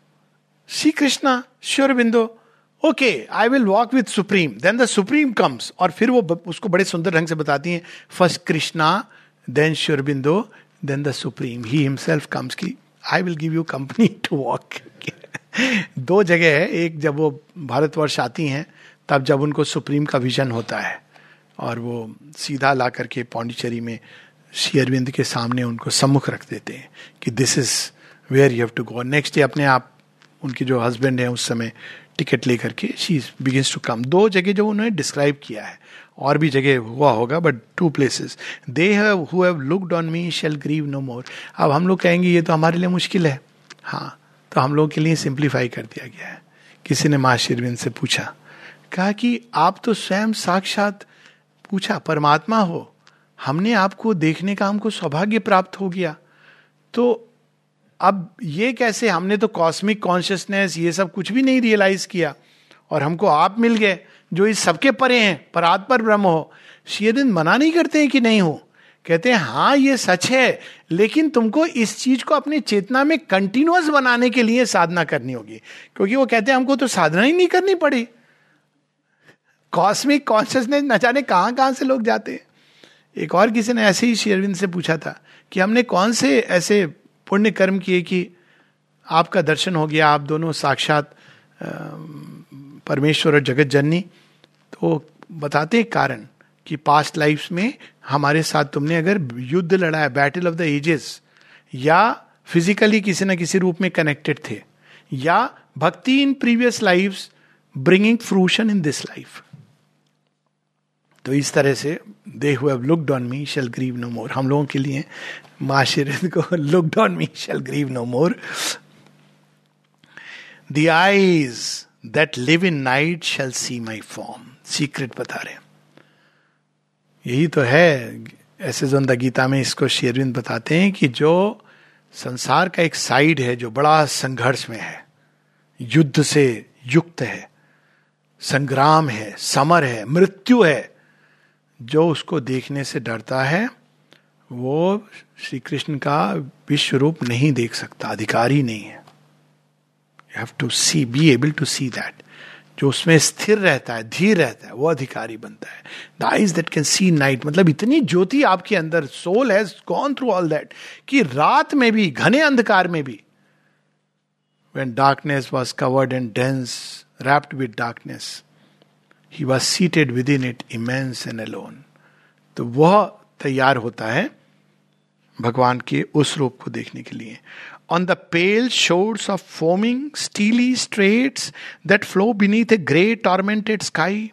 Shri Krishna Sri Aurobindo okay I will walk with supreme then the supreme comes और फिर वो उसको बड़े सुंदर ढंग से बताती हैं first Krishna then Sri Aurobindo then the supreme he himself comes की I will give you company to walk दो जगह है, एक जब वो भारतवर्ष आती हैं, तब जब उनको सुप्रीम का विजन होता है। और वो सीधा ला करके पौंडीचेरी में श्री अरविंद के सामने उनको सम्मुख रख देते हैं कि this is where you have to go next day अपने आप उनके जो हस्बैंड हैं उस समय टिकट लेकर के शी बिगिंस टू कम दो जगह जो उन्होंने डिस्क्राइब किया है, और भी जगह हुआ होगा but two places they who have looked on me shall grieve no more अब हम लोग कहेंगे, ये तो हमारे लिए मुश्किल है. हाँ तो हम लोग के लिए सिंप्लीफाई कर दिया गया है। किसी ने माँ शिरविंद से पूछा, कहा कि आप तो स्वयं साक्षात, पूछा, परमात्मा हो। हमने आपको देखने का हमको सौभाग्य प्राप्त हो गया। तो अब ये कैसे हमने तो कॉस्मिक कॉन्शियसनेस ये सब कुछ भी नहीं रियलाइज़ किया। और हमको आप मिल गए, जो इस सबके परे हैं पर ब्रह्म हो शेयरविंद मना नहीं करते हैं कि नहीं हो? कहते हैं हाँ ये सच है, लेकिन तुमको इस चीज़ को अपनी चेतना में कंटिन्यूस बनाने के लिए साधना करनी होगी। क्योंकि वो कहते हैं, हमको तो साधना ही नहीं करनी पड़ी। कॉस्मिक कॉन्शियसनेस न जाने कहाँ कहाँ से लोग जाते हैं। एक और किसी ने ऐसे ही शेरविंद से पूछा था कि हमने कौन से ऐसे पुण्य कर्म किए कि आपका दर्शन हो गया, आप दोनों साक्षात परमेश्वर और जगत जननी। तो बताते कारण कि पास्ट लाइफ में हमारे साथ तुमने अगर युद्ध लड़ाया बैटल ऑफ़ द एजेस या फिजिकली किसी न किसी रूप में कनेक्टेड थे, या भक्ति in previous life bringing fruition in this life तो इस तरह से they who have looked on me shall grieve no more हम लोगों के लिए माँ को looked on me shall grieve no more the eyes that live in night shall see my form secret बता रहे यही तो है, ऐसे जो गीता में इसको शेरविंद बताते हैं कि जो संसार का एक साइड है, जो बड़ा संघर्ष में है, युद्ध से युक्त है, संग्राम है, समर है, मृत्यु है, जो उसको देखने से डरता है वो श्री कृष्ण का विश्व रूप नहीं देख सकता, अधिकारी नहीं है। You have to see be able to see that जो उसमें स्थिर रहता है, धीर रहता है, वो अधिकारी बनता है। The eyes that can see night मतलब इतनी ज्योति आपके अंदर soul has gone through all that कि रात में भी, घने अंधकार में भी when darkness was covered and dense wrapped with darkness he was seated within it immense and alone तो वह तैयार होता है भगवान के उस रूप को देखने के लिए। On the pale shores of foaming steely strait that flow beneath a grey tormented sky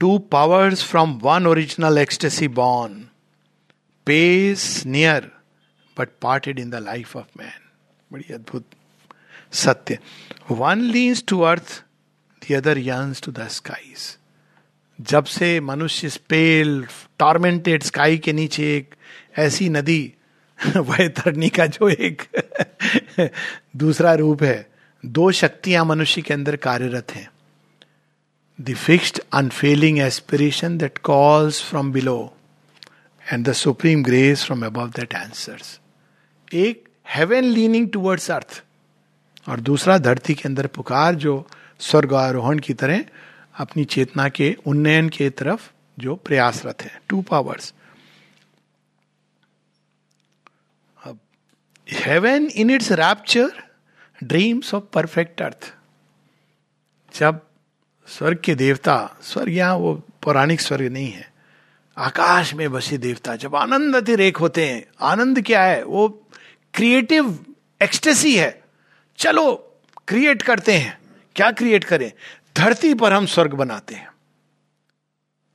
two powers from one original ecstasy born pace near but parted in the life of man बड़ी अद्भुत सत्य। One leans to earth the other the skies जब से मनुष्य spell tormented sky के नीचे एक ऐसी नदी, वैतरणी का जो एक दूसरा रूप है, दो शक्तियाँ मनुष्य के अंदर कार्यरत हैं। The fixed unfailing aspiration that calls from below and the supreme grace from above that answers एक हेवन लीनिंग टूवर्ड्स अर्थ और दूसरा धरती के अंदर पुकार जो स्वर्ग आरोहण की तरह अपनी चेतना के उन्नयन के तरफ़ जो प्रयासरत है। Two powers heaven in its rapture dreams of perfect earth जब स्वर्ग के देवता, स्वर्ग यहाँ वो पौराणिक स्वर्ग नहीं है। आकाश में बसे देवता जब आनंद अतिरेक होते हैं, आनंद क्या है? वो क्रिएटिव एक्सटेसी है। चलो क्रिएट करते हैं। क्या क्रिएट करें? धरती पर हम स्वर्ग बनाते हैं।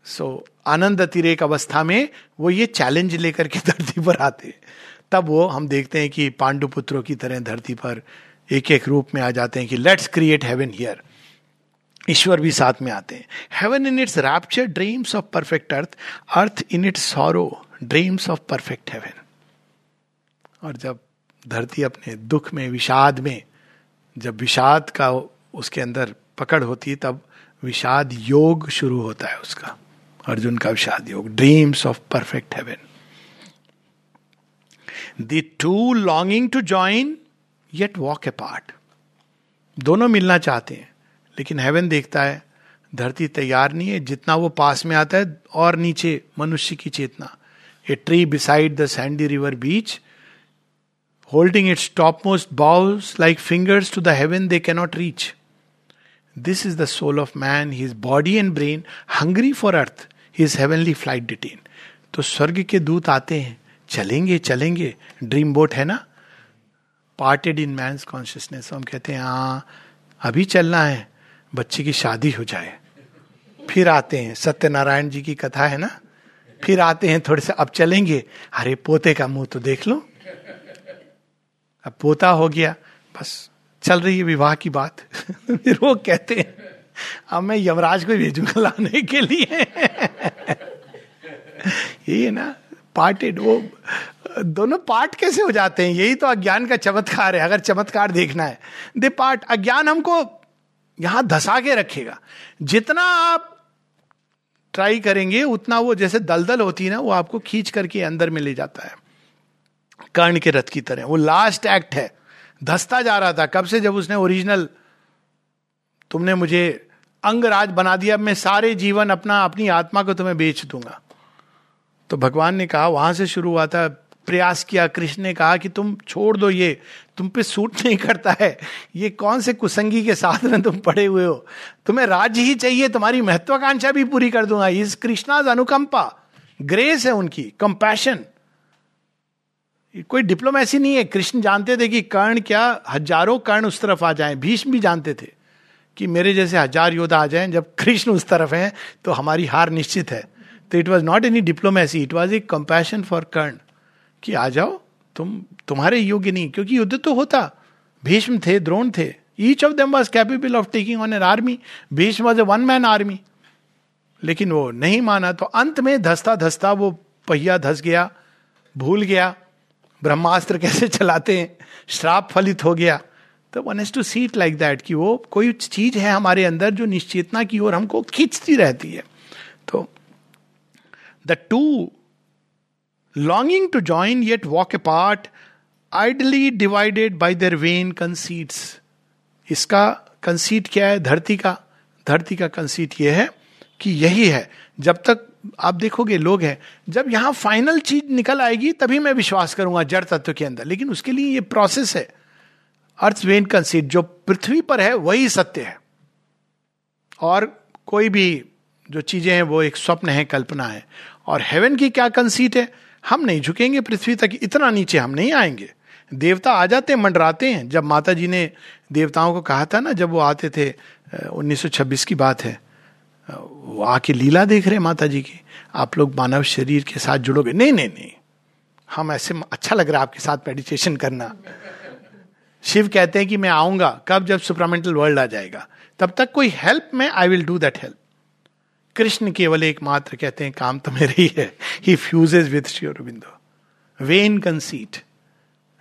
सो so, आनंद अतिरेक अवस्था में वो ये चैलेंज लेकर के धरती पर आते हैं। तब वो हम देखते हैं कि पांडु पुत्रों की तरह धरती पर एक एक रूप में आ जाते हैं कि लेट्स क्रिएट हेवन हियर ईश्वर भी साथ में आते हैं। Heaven in its rapture dreams of perfect earth earth in its sorrow dreams of perfect heaven और जब धरती अपने दुख में विषाद में जब विषाद का उसके अंदर पकड़ होती है, तब विषाद योग शुरू होता है उसका। अर्जुन का विषाद योग। Dreams of perfect heaven the two longing to join yet walk apart दोनों मिलना चाहते हैं, लेकिन हेवन देखता है, धरती तैयार नहीं है, जितना वो पास में आता है, और नीचे मनुष्य की चेतना। A tree beside the sandy river beach holding its topmost boughs like fingers to the heaven they cannot reach this is the soul of man his body and brain hungry for earth his heavenly flight detain तो स्वर्ग के दूत आते हैं, चलेंगे चलेंगे dream boat है ना? पार्टेड इन मैं कॉन्शियसनेस हम कहते हैं हाँ अभी चलना है, बच्चे की शादी हो जाए। फिर आते हैं, सत्यनारायण जी की कथा है ना? फिर आते हैं थोड़े से, अब चलेंगे। अरे, पोते का मुँह तो देख लो। अब पोता हो गया, बस। चल रही है विवाह की बात। फिर वो कहते हैं, अब मैं यमराज को भेजूँगा लाने के लिए। है ना पार्टेड वो, दोनों पार्ट कैसे हो जाते हैं? यही तो अज्ञान का चमत्कार है, अगर चमत्कार देखना है। दे पार्ट अज्ञान हमको यहाँ धसा के रखेगा। जितना आप ट्राई करेंगे, उतना वो जैसे दलदल होती है ना, वो आपको खींच करके अंदर में ले जाता है। कर्ण के रथ की तरह, वो लास्ट एक्ट है। धसता जा रहा था। कब से जब उसने ओरिजिनल तुमने मुझे अंगराज बना दिया मैं सारे जीवन अपना, अपनी आत्मा को तुम्हें बेच दूँगा। तो भगवान ने कहा, वहाँ से शुरू हुआ था, प्रयास किया, कृष्ण ने कहा कि तुम छोड़ दो ये, तुम पे सूट नहीं करता है, ये कौन से कुसंगी के साथ में तुम पड़े हुए हो? तुम्हें राज्य ही चाहिए, तुम्हारी महत्वाकांक्षा भी पूरी कर दूँगा। इस कृष्णाज अनुकंपा। ग्रेस है उनकी कंपैशन कोई डिप्लोमेसी नहीं है। कृष्ण जानते थे कि कर्ण क्या, हज़ारों कर्ण उस तरफ़ आ जाएँ। भीष्म भी जानते थे कि मेरे जैसे हज़ार योद्धा आ जाएँ। जब कृष्ण उस तरफ़ हैं तो हमारी हार निश्चित है। तो it was not any diplomacy it was a compassion for Karna कि आ जाओ, तुम, तुम्हारे योग्य नहीं, क्योंकि युद्ध तो होता। भीष्म थे, द्रोण थे। Each of them was capable of taking on an army Bhishma was a one man army लेकिन वो नहीं माना। तो अंत में धसता धसता वो पहिया धस गया, भूल गया। ब्रह्मास्त्र कैसे चलाते हैं? श्राप फलित हो गया। तो one has to see it like that कि वो कोई चीज़ है हमारे अंदर जो निश्चेतना की ओर हमको खींचती रहती है। तो the two longing to join yet walk apart idly divided by their vain conceits इसका कंसीट क्या है? धरती का। धरती का कंसीट ये है कि यही है। जब तक आप देखोगे, लोग हैं, जब यहाँ फाइनल चीज़ निकल आएगी, तभी मैं विश्वास करूँगा जड़ तत्व के अंदर। लेकिन उसके लिए ये प्रोसेस है। अर्थ वेन कंसीट जो पृथ्वी पर है, वही सत्य है। और कोई भी जो चीज़ें हैं, वो एक स्वप्न है, कल्पना है। और हेवन की क्या कंसीट है? हम नहीं झुकेंगे पृथ्वी तक, इतना नीचे हम नहीं आएँगे। देवता आ जाते हैं मंडराते हैं। जब माता जी ने देवताओं को कहा था ना, जब वो आते थे 1926 की बात है वो आके लीला देख रहे माता जी की। आप लोग मानव शरीर के साथ जुड़ोगे? नहीं नहीं नहीं। हम ऐसे अच्छा लग रहा है आपके साथ मेडिटेशन करना। शिव कहते हैं कि मैं आऊँगा, कब? जब सुपरामेंटल वर्ल्ड आ जाएगा। तब तक कोई हेल्प में I will do that help Krishna केवल एकमात्र कहते हैं, काम तो मेरे ही है। He fuses with Sri Aurobindo when conceit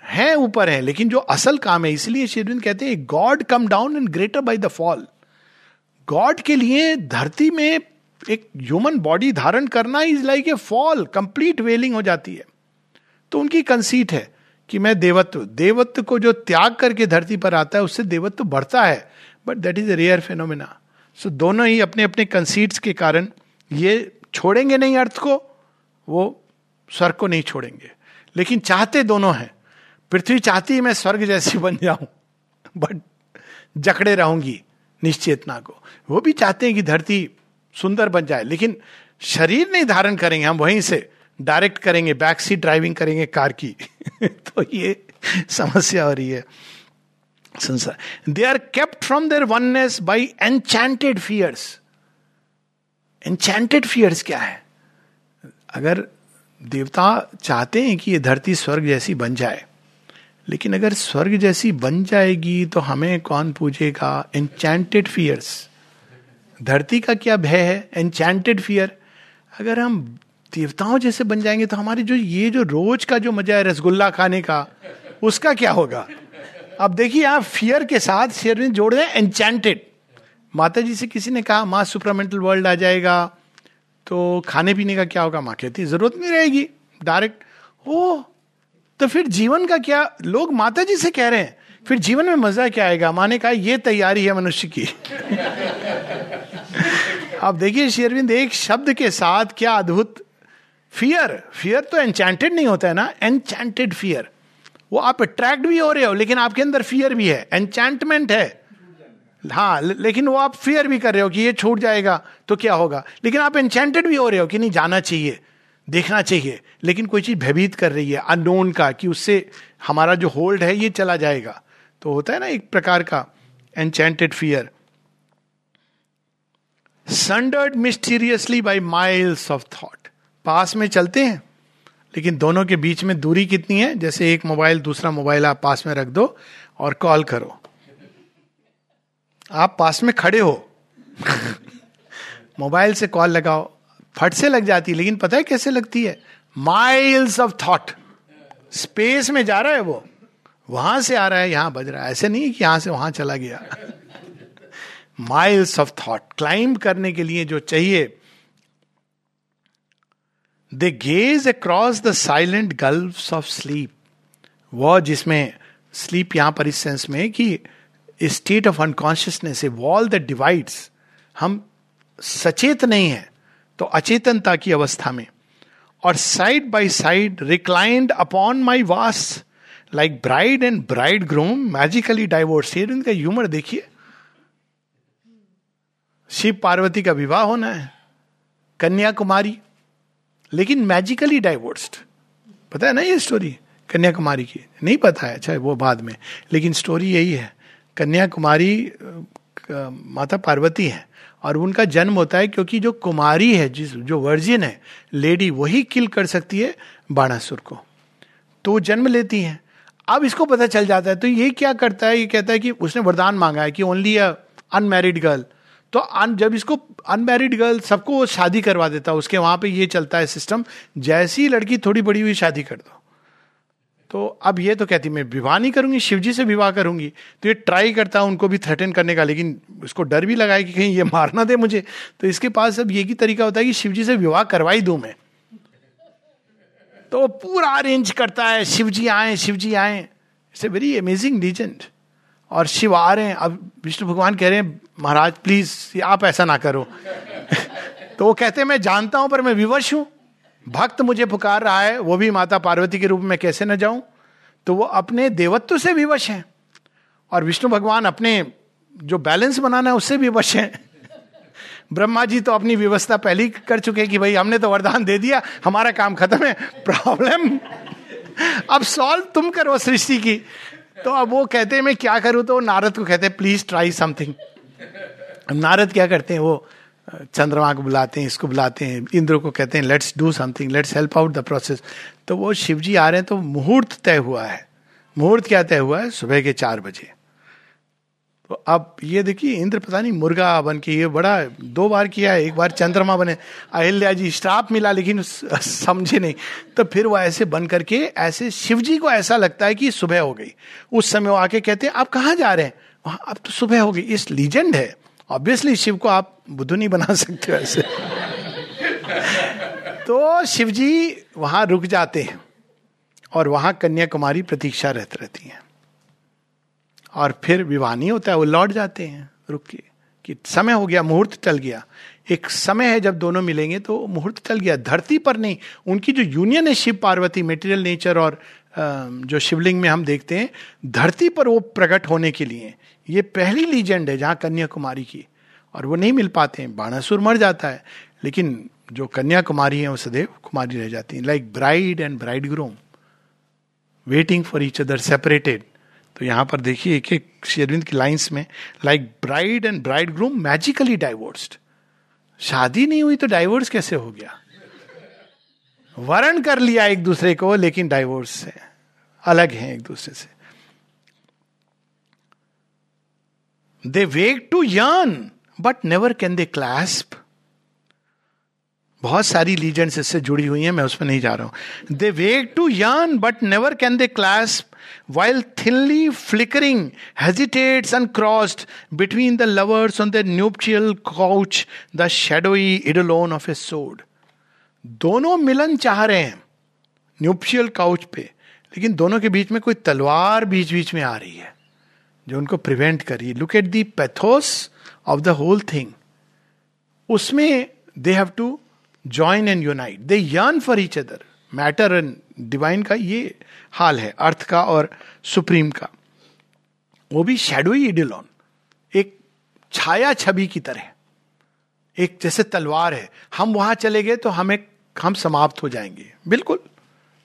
है, ऊपर है, लेकिन जो असल काम है, इसलिए शेरविंद कहते हैं God come down in greater by the fall God के लिए धरती में एक ह्यूमन बॉडी धारण करना is like a fall complete veiling हो जाती है। तो उनकी कंसीट है कि मैं देवत्व देवत्व को जो त्याग करके धरती पर आता है, उससे देवत्व बढ़ता है। But that is a rare phenomena so दोनों ही अपने अपने कंसीट्स के कारण ये छोड़ेंगे नहीं अर्थ को, वो स्वर्ग को नहीं छोड़ेंगे। लेकिन चाहते दोनों हैं। पृथ्वी चाहती है मैं स्वर्ग जैसी बन जाऊँ बट जकड़े रहूँगी। निश्चेतना को। वो भी चाहते हैं कि धरती सुंदर बन जाए, लेकिन शरीर नहीं धारण करेंगे हम, वहीं से डायरेक्ट करेंगे बैक सीट ड्राइविंग करेंगे कार की। तो ये समस्या हो रही है। संसार। They are kept from their oneness by enchanted fears enchanted fears क्या है? अगर देवता चाहते हैं कि ये धरती स्वर्ग जैसी बन जाए लेकिन अगर स्वर्ग जैसी बन जाएगी तो हमें कौन पूछेगा? एनचैंटेड फियर्स धरती का क्या भय है? एनचैंटेड फियर अगर हम देवताओं जैसे बन जाएँगे तो हमारे जो ये जो रोज का जो मज़ा है रसगुल्ला खाने का, उसका क्या होगा? अब देखिए, आप फियर के साथ शेर में जोड़ दें एनचैंटेड माता जी से किसी ने कहा, माँ सुपरामेंटल वर्ल्ड आ जाएगा। तो खाने पीने का क्या होगा? माँ कहती, ज़रूरत नहीं रहेगी. डायरेक्ट ओ तो फिर जीवन का क्या, लोग माता जी से कह रहे हैं, फिर जीवन में मज़ा क्या आएगा? माने कहा, ये तैयारी है मनुष्य की। आप देखिए शेरविंद एक शब्द के साथ क्या अद्भुत फियर फियर तो एनचैंटेड नहीं होता है ना? एनचैंटेड फियर वो आप अट्रैक्ट भी हो रहे हो, लेकिन आपके अंदर फियर भी है। एनचैंटमेंट है। हाँ लेकिन वो आप फियर भी कर रहे हो कि ये छूट जाएगा तो क्या होगा? लेकिन आप एनचैंटेड भी हो रहे हो कि नहीं, जाना चाहिए। देखना चाहिए। लेकिन कोई चीज़ भयभीत कर रही है अननोन का, कि उससे हमारा जो होल्ड है, ये चला जाएगा। तो होता है ना एक प्रकार का enchanted fear sundered mysteriously by miles of thought पास में चलते हैं, लेकिन दोनों के बीच में दूरी कितनी है? जैसे एक मोबाइल, दूसरा मोबाइल, आप पास में रख दो और कॉल करो। आप पास में खड़े हो। मोबाइल से कॉल लगाओ फट से लग जाती है, लेकिन पता है कैसे लगती है? माइल्स ऑफ़ थॉट स्पेस में जा रहा है वो। वहाँ से आ रहा है, यहाँ बज रहा है। ऐसे नहीं कि यहाँ से वहाँ चला गया। माइल्स ऑफ़ थॉट क्लाइंब करने के लिए जो चाहिए। They gaze across the silent gulf of sleep वो जिसमें स्लीप यहाँ पर इस सेंस में कि state of unconsciousness a wall the divides हम सचेत नहीं है। तो अचेतनता की अवस्था में। और side by side reclined upon my vast like bride and bridegroom magically divorce इनका ह्यूमर देखिए। शिव पार्वती का विवाह होना है, कन्याकुमारी, लेकिन मैजिकली डाइवोर्स्ड पता है ना ये स्टोरी कन्याकुमारी की। नहीं पता है अच्छा वो बाद में। लेकिन स्टोरी यही है, कन्याकुमारी माता पार्वती है। और उनका जन्म होता है क्योंकि जो कुमारी है जिस जो वर्जिन है लेडी वही किल कर सकती है बाणासुर को। तो जन्म लेती हैं। अब इसको पता चल जाता है तो ये क्या करता है? ये कहता है कि उसने वरदान मांगा है कि ओनली अ अनमेरिड गर्ल तो अन, जब इसको अनमेरिड गर्ल सबको शादी करवा देता है उसके वहाँ पे ये चलता है सिस्टम जैसी लड़की थोड़ी बड़ी हुई शादी कर दो। तो अब ये तो कहती, मैं विवाह नहीं करूँगी, शिवजी से विवाह करूँगी। तो ये ट्राई करता है उनको भी थ्रेटन करने का, लेकिन उसको डर भी लगा है कि कहीं ये मारना दे मुझे। तो इसके पास अब ये की तरीका होता है कि शिवजी से विवाह करवाई दू मैं। तो पूरा अरेंज करता है, शिवजी आए शिवजी आए। It's a very amazing legend और शिव आ रहे हैं। अब विष्णु भगवान कह रहे हैं, महाराज प्लीज़ आप ऐसा ना करो। तो वो कहते हैं, मैं जानता हूँ, पर मैं विवश हूँ। भक्त मुझे पुकार रहा है, वो भी माता पार्वती के रूप में कैसे न जाऊँ? तो वो अपने देवत्व से विवश हैं। और विष्णु भगवान अपने जो बैलेंस बनाना है, उससे विवश हैं। ब्रह्मा जी तो अपनी व्यवस्था पहले ही कर चुके कि भाई, हमने तो वरदान दे दिया, हमारा काम खत्म है। प्रॉब्लम? अब सॉल्व तुम करो सृष्टि की। तो अब वो कहते हैं, मैं क्या करूँ? तो नारद को कहते प्लीज़ ट्राई समथिंग। नारद क्या करते हैं, वो चंद्रमा को बुलाते हैं, इसको बुलाते हैं, इंद्र को कहते हैं let's do something let's help out the process तो वो शिव जी आ रहे हैं तो मुहूर्त तय हुआ है। मुहूर्त क्या तय हुआ है? सुबह के चार बजे। तो अब ये देखिए, इंद्र पता नहीं मुर्गा बन के, ये बड़ा, दो बार किया है, एक बार चंद्रमा बने। अहिल्या जी स्टाफ मिला, लेकिन समझे नहीं। तो फिर वो ऐसे बन करके, ऐसे शिव जी को ऐसा लगता है कि सुबह हो गई। उस समय वो आके कहते हैं, आप कहाँ जा रहे हैं? अब तो सुबह हो गई, इस लीजेंड है। ऑब्वियसली शिव को आप बुद्ध नहीं बना सकते ऐसे। तो शिव जी वहाँ रुक जाते हैं और वहाँ कन्याकुमारी प्रतीक्षा रहती रहती है। और फिर विवाह नहीं होता है, वो लौट जाते हैं, रुक के। कि समय हो गया, मुहूर्त चल गया। एक समय है जब दोनों मिलेंगे तो मुहूर्त चल गया, धरती पर नहीं। उनकी जो यूनियन है शिव पार्वती मेटेरियल नेचर और जो शिवलिंग में हम देखते हैं, धरती पर वो प्रकट होने के लिए ये पहली लीजेंड है जहाँ कन्याकुमारी की, और वो नहीं मिल पाते हैं। बाणासुर मर जाता है, लेकिन जो कन्याकुमारी है वो सदैव कुमारी रह जाती है। Like bride and bridegroom waiting for each other separated तो यहाँ पर देखिए, एक एक शेरविंद की लाइंस में like bride and bridegroom magically divorced शादी नहीं हुई तो डाइवोर्स कैसे हो गया? वरण कर लिया एक दूसरे को, लेकिन डाइवोर्स से अलग है एक दूसरे से। They wake to yearn but never can they clasp बहुत सारी लीजेंड्स इससे जुड़ी हुई हैं मैं उसमें नहीं जा रहा हूँ। They wake to yearn but never can they clasp while thinly flickering, hesitates uncrossed between the lovers on their nuptial couch, the shadowy idolon of a sword. दोनों मिलन चाह रहे हैं न्यूप्शियल काउच पे लेकिन दोनों के बीच में कोई तलवार बीच बीच में आ रही है। जो उनको प्रिवेंट कर। Look at the pathos of the whole thing उसमें they have to join and unite they yearn for each other matter and divine का ये हाल है, अर्थ का और सुप्रीम का। वो भी शेडोई इडिलोन एक छाया छवि की तरह। एक जैसे तलवार है। हम वहाँ चले गए तो हमें, हम समाप्त हो जाएँगे। बिल्कुल।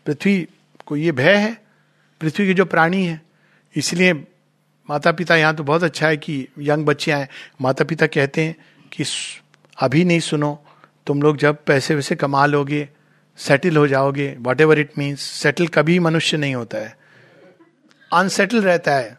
पृथ्वी को ये भय है। पृथ्वी के जो प्राणी है, इसलिए माता पिता यहाँ तो बहुत अच्छा है कि यंग बच्चे आए। माता पिता कहते हैं कि, अभी नहीं सुनो, तुम लोग जब पैसे वैसे कमा लोगे सेटल हो जाओगे whatever it means settle कभी मनुष्य नहीं होता है। अनसेटल रहता है।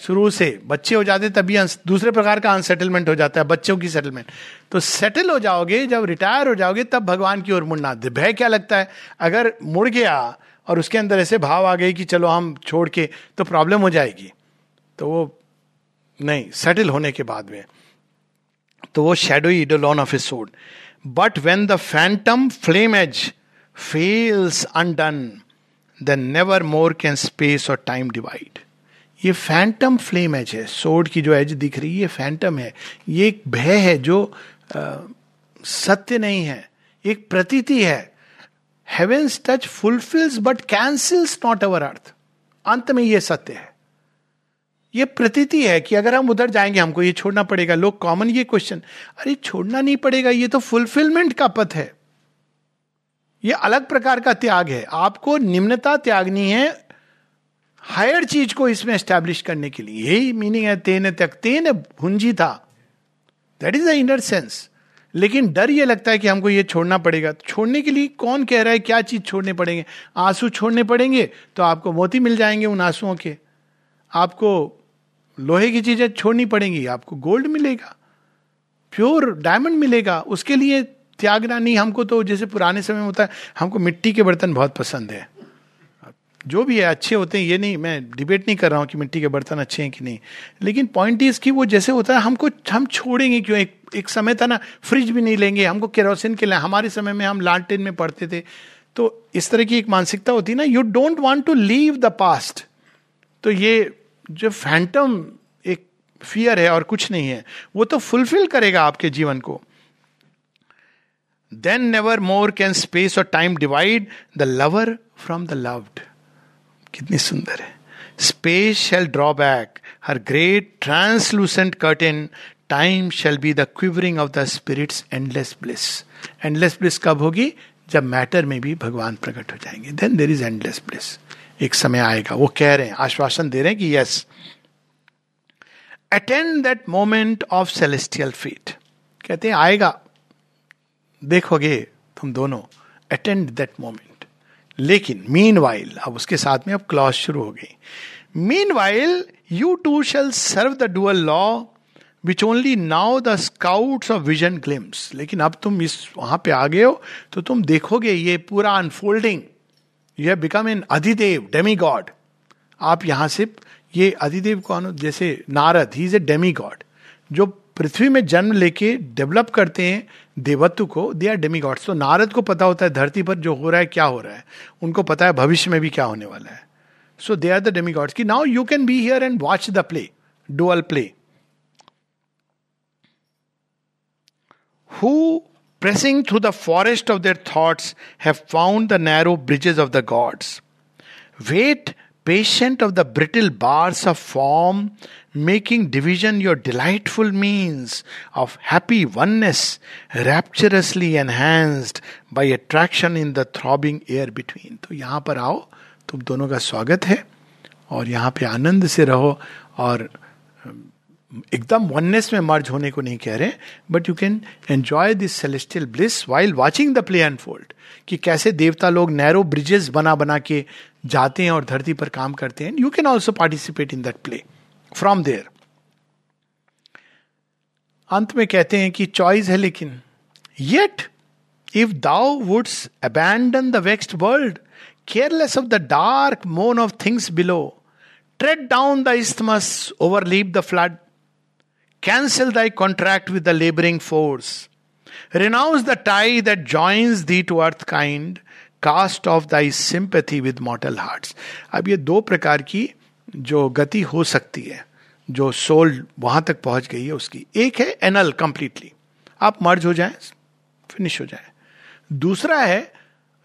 शुरू से, बच्चे हो जाते तभी दूसरे प्रकार का अनसेटलमेंट हो जाता है, बच्चों की सेटलमेंट तो सेटल हो जाओगे, जब रिटायर हो जाओगे, तब भगवान की ओर मुड़ना। भय क्या लगता है? अगर मुड़ गया और उसके अंदर ऐसे भाव आ गए कि चलो हम छोड़ के तो प्रॉब्लम हो जाएगी। तो वो नहीं सेटल होने के बाद में। तो वो शेडो इडोलॉन ऑफ़ ए सोड But when the phantom flame edge fails undone, then never more can space or time divide. ये फैंटम फ्लेम एज है। सोड की जो एज दिख रही है ये फैंटम है। ये एक भय है जो आ, सत्य नहीं है। एक प्रतीति है। Heaven's touch fulfils but cancels not our earth अंत में ये सत्य है। ये प्रतीति है कि अगर हम उधर जाएँगे, हमको ये छोड़ना पड़ेगा। लोग कॉमन ये क्वेश्चन अरे, छोड़ना नहीं पड़ेगा, ये तो फुलफिलमेंट का पथ है। ये अलग प्रकार का त्याग है। आपको निम्नता त्यागनी है हायर चीज़ को इसमें एस्टेब्लिश करने के लिए। यही मीनिंग है, तेन त्यक, तेन भुंजी था। That is the inner sense लेकिन डर ये लगता है कि हमको ये छोड़ना पड़ेगा। छोड़ने के लिए कौन कह रहा है, क्या चीज़ छोड़ने पड़ेंगे? आँसू छोड़ने पड़ेंगे तो आपको मोती मिल जाएँगे उन आंसुओं के। आपको लोहे की चीज़ें छोड़नी पड़ेंगी, आपको गोल्ड मिलेगा प्योर डायमंड मिलेगा, उसके लिए त्यागना नहीं, हमको तो जैसे पुराने समय में होता है, हमको मिट्टी के बर्तन बहुत पसंद है। जो भी है, अच्छे होते हैं, ये नहीं, मैं डिबेट नहीं कर रहा हूँ कि मिट्टी के बर्तन अच्छे हैं कि नहीं, लेकिन पॉइंट इज़ कि वो जैसे होता है, हमको, हम छोड़ेंगे क्यों? एक एक समय था ना फ्रिज भी नहीं लेंगे, हमको केरोसिन के लिए, हमारे समय में हम लालटेन में पढ़ते थे तो इस तरह की एक मानसिकता होती है ना you don't want to leave the past तो ये जो फैंटम एक फियर है और कुछ नहीं है, वो तो फुलफिल करेगा आपके जीवन को। Then never more can space और time divide the lover from the loved कितनी सुंदर है। Space shall draw back her great translucent curtain time shall be the quivering of the spirit's endless bliss endless bliss कब होगी? जब matter में भी भगवान प्रकट हो जाएँगे। Then there is endless bliss एक समय आएगा। वो कह रहे हैं, आश्वासन दे रहे हैं कि yes attend that moment of celestial feet कहते हैं, आएगा। देखोगे तुम दोनों अटेंड दैट मोमेंट लेकिन मीन वाइल अब उसके साथ में अब क्लॉज शुरू हो गई। Meanwhile you two shall serve the dual law which only now the scouts of vision glimpse लेकिन अब तुम इस, वहाँ पे आ गए हो तो तुम देखोगे ये पूरा unfolding you have become an अधिदेव demigod आप यहाँ से, ये अधिदेव कौन जैसे Narad he is a demigod जो पृथ्वी में जन्म लेके डेवलप करते हैं, देवत्व को दे आर डेमी गॉड्स तो नारद को पता होता है धरती पर जो हो रहा है, क्या हो रहा है। उनको पता है भविष्य में भी क्या होने वाला है। So they are the demigods की now you can be here and watch the play dual play who pressing through the forest of their thoughts, have found the narrow bridges of the gods. Wait, patient of the brittle bars of form, making division your delightful means of happy oneness, rapturously enhanced by attraction in the throbbing air between. तो यहाँ पर आओ तुम दोनों का स्वागत है और यहाँ पे आनंद से रहो और एकदम वननेस में मर्ज होने को नहीं कह रहे but you can enjoy this celestial bliss while watching the play unfold कि कैसे देवता लोग नैरो ब्रिजेस बना बना के जाते हैं और धरती पर काम करते हैं। You can also participate in that play from there अंत में कहते हैं कि चॉइस है लेकिन yet if thou wouldst abandon the vexed world careless of the dark moan of things below tread down the isthmus overleap the flood Cancel thy contract with the laboring force. Renounce the tie that joins thee to earth kind. Cast off thy sympathy with mortal hearts अब ये दो प्रकार की जो गति हो सकती है, जो सोल वहाँ तक पहुँच गई है उसकी एक है एनल कंप्लीटली आप मर्ज हो जाए फिनिश हो जाए दूसरा है,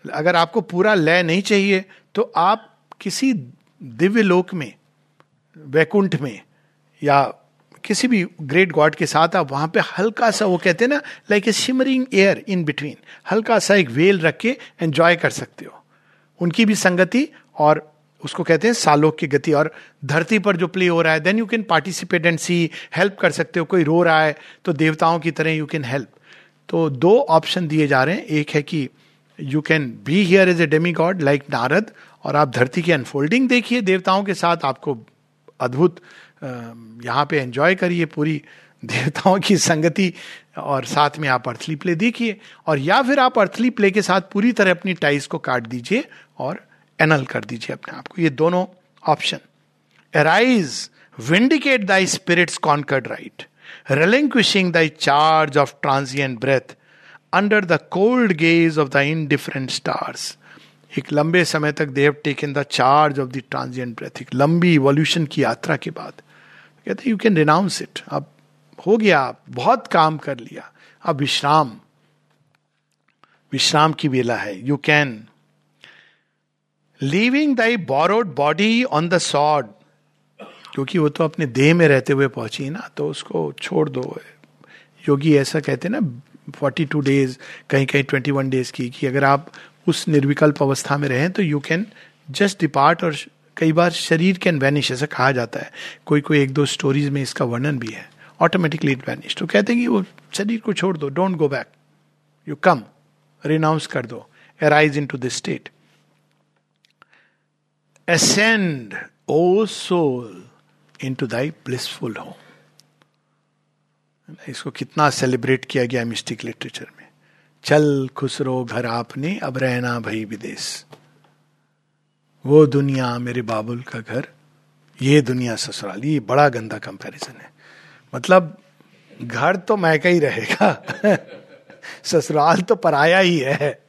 अगर आपको पूरा लय नहीं चाहिए तो आप किसी दिव्य लोक में, वैकुंठ में, या किसी भी ग्रेट गॉड के साथ आप वहाँ पे हल्का सा वो कहते हैं ना like a shimmering air in between हल्का सा एक वेल रख के एंजॉय कर सकते हो। उनकी भी संगति और उसको कहते हैं सालोक की गति और धरती पर जो प्ले हो रहा है then you can participate and see help कर सकते हो, कोई रो रहा है तो देवताओं की तरह यू कैन हेल्प तो दो ऑप्शन दिए जा रहे हैं। एक है कि you can be here as a demigod like Narad और आप धरती की अनफोल्डिंग देखिए, देवताओं के साथ आपको अद्भुत यहाँ पे एंजॉय करिए पूरी देवताओं की संगति और साथ में आप अर्थली प्ले देखिए और या फिर आप अर्थली प्ले के साथ पूरी तरह अपनी टाइस को काट दीजिए और एनल कर दीजिए अपने आप को। ये दोनों option arise vindicate thy spirit's conquered right relinquishing thy charge of transient breath under the cold gaze of the indifferent stars. एक लंबे समय तक देव taken the charge of the transient breath एक लंबी इवोल्यूशन की यात्रा के बाद। कहते यू कैन रिनाउंस इट अब हो गया आप बहुत काम कर लिया। अब विश्राम। विश्राम की वेला है। You can leaving thy borrowed body on the sod क्योंकि वो तो अपने देह में रहते हुए पहुँची ना तो उसको छोड़ दो। योगी ऐसा कहते ना फोर्टी टू डेज़ कहीं कहीं ट्वेंटी वन डेज़ की, कि अगर आप उस निर्विकल्प अवस्था में रहें तो यू कैन जस्ट डिपार्ट और कई बार शरीर कैन वैनिश ऐसा कहा जाता है। कोई कोई एक दो स्टोरीज में इसका वर्णन भी है। ऑटोमेटिकली इट वैनिश तो कहते हैं कि वो शरीर को छोड़ दो don't go back you come renounce कर दो। Arise into this state ascend, O soul, into thy blissful home. इसको कितना सेलिब्रेट किया गया मिस्टिक लिटरेचर में। चल खुसरो घर आपने अब रहना भाई विदेश। वो दुनिया मेरे बाबुल का घर, ये दुनिया ससुराल, ये बड़ा गंदा कंपैरिजन है। मतलब घर तो मैका ही रहेगा। ससुराल तो पराया ही है।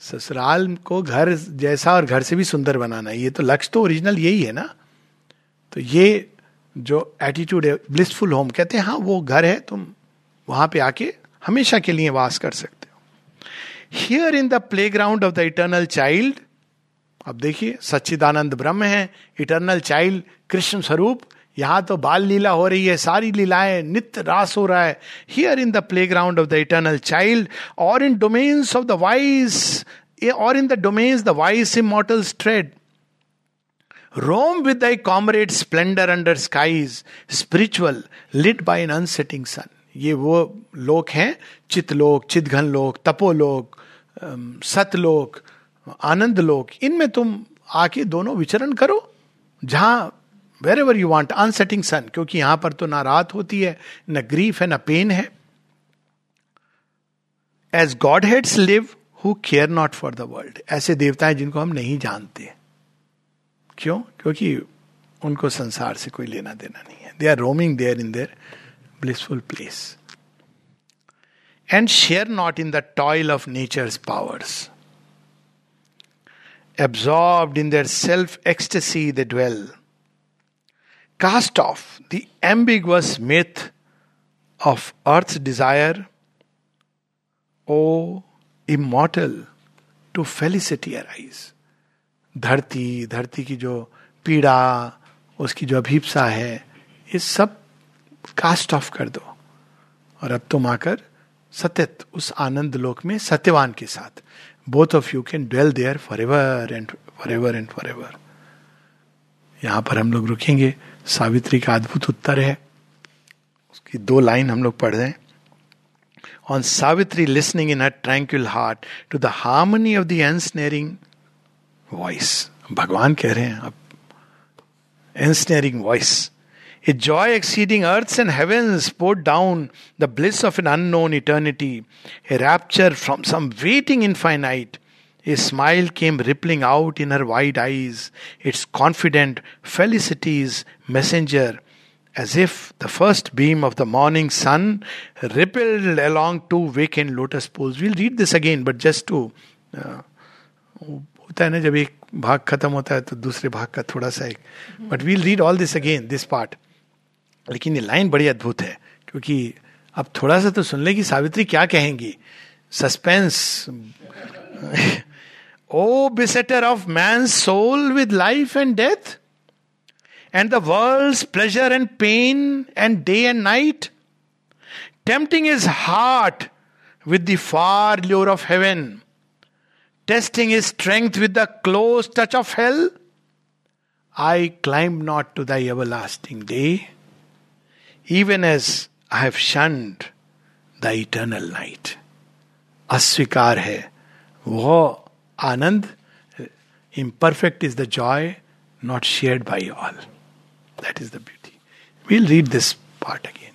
ससुराल को घर जैसा और घर से भी सुंदर बनाना, ये तो लक्ष्य तो ओरिजिनल यही है ना। तो ये जो एटीट्यूड है ब्लिसफुल होम कहते हैं हाँ वो घर है, तुम वहाँ पे आके हमेशा के लिए वास कर सकते हो। Here in the playground of the eternal child अब देखिए, सच्चिदानंद ब्रह्म है इटर्नल चाइल्ड कृष्ण स्वरूप। यहाँ तो बाल लीला हो रही है, सारी लीलाएँ, नित्य रास हो रहा है। Here in the playground of the eternal child और in domains of the wise और in the domains the wise immortal stride roam with thy comrade splendour under skies spiritual lit by an unsetting sun ये वो लोक हैं चितलोक चितघन लोक, तपोलोक सतलोक आनंद लोक, इनमें तुम आके दोनों विचरण करो, जहाँ wherever you want unsetting sun क्योंकि यहाँ पर तो ना रात होती है, न ग्रीफ है, ना पेन है। As godheads live who care not for the world ऐसे देवता हैं जिनको हम नहीं जानते। क्यों? क्योंकि उनको संसार से कोई लेना देना नहीं है। They are roaming there in their blissful place and share not in the toil of nature's powers absorbed in their self ecstasy they dwell cast off the ambiguous myth of earth's desire, O immortal, to felicity arise. धरती धरती की जो पीड़ा उसकी जो अभीपसा है ये सब कास्ट ऑफ़ कर दो। और अब तुम आकर सत्यत उस आनंद लोक में सत्यवान के साथ। Both of you can dwell there forever and forever and forever यहाँ पर हम लोग रुकेंगे। सावित्री का अद्भुत उत्तर है। उसकी दो लाइन हम लोग पढ़ रहे हैं। On Savitri listening in her tranquil heart to the harmony of the answering voice भगवान कह रहे हैं, अब answering voice A joy exceeding earth and heavens poured down the bliss of an unknown eternity a rapture from some waiting in finite A smile came rippling out in her wide eyes, its confident felicity's messenger, as if the first beam of the morning sun rippled along two vacant lotus pools. We'll read this again, but just to. Uh, होता है ना जब एक भाग खत्म होता है तो दूसरे भाग का थोड़ा सा एक but we'll read all this again this part लेकिन ये लाइन बड़ी अद्भुत है, क्योंकि अब थोड़ा सा तो सुन ले कि सावित्री क्या कहेंगी। Suspense. O besetter of man soul with life and death, and the world pleasure and pain and day and night, tempting his heart with the far lure of heaven, testing his strength with the close touch of hell. I climb not to thy everlasting day. even as I have shunned the eternal night. अस्वीकार है वो Anand, imperfect is the joy not shared by all. That is the beauty. We'll read this part again.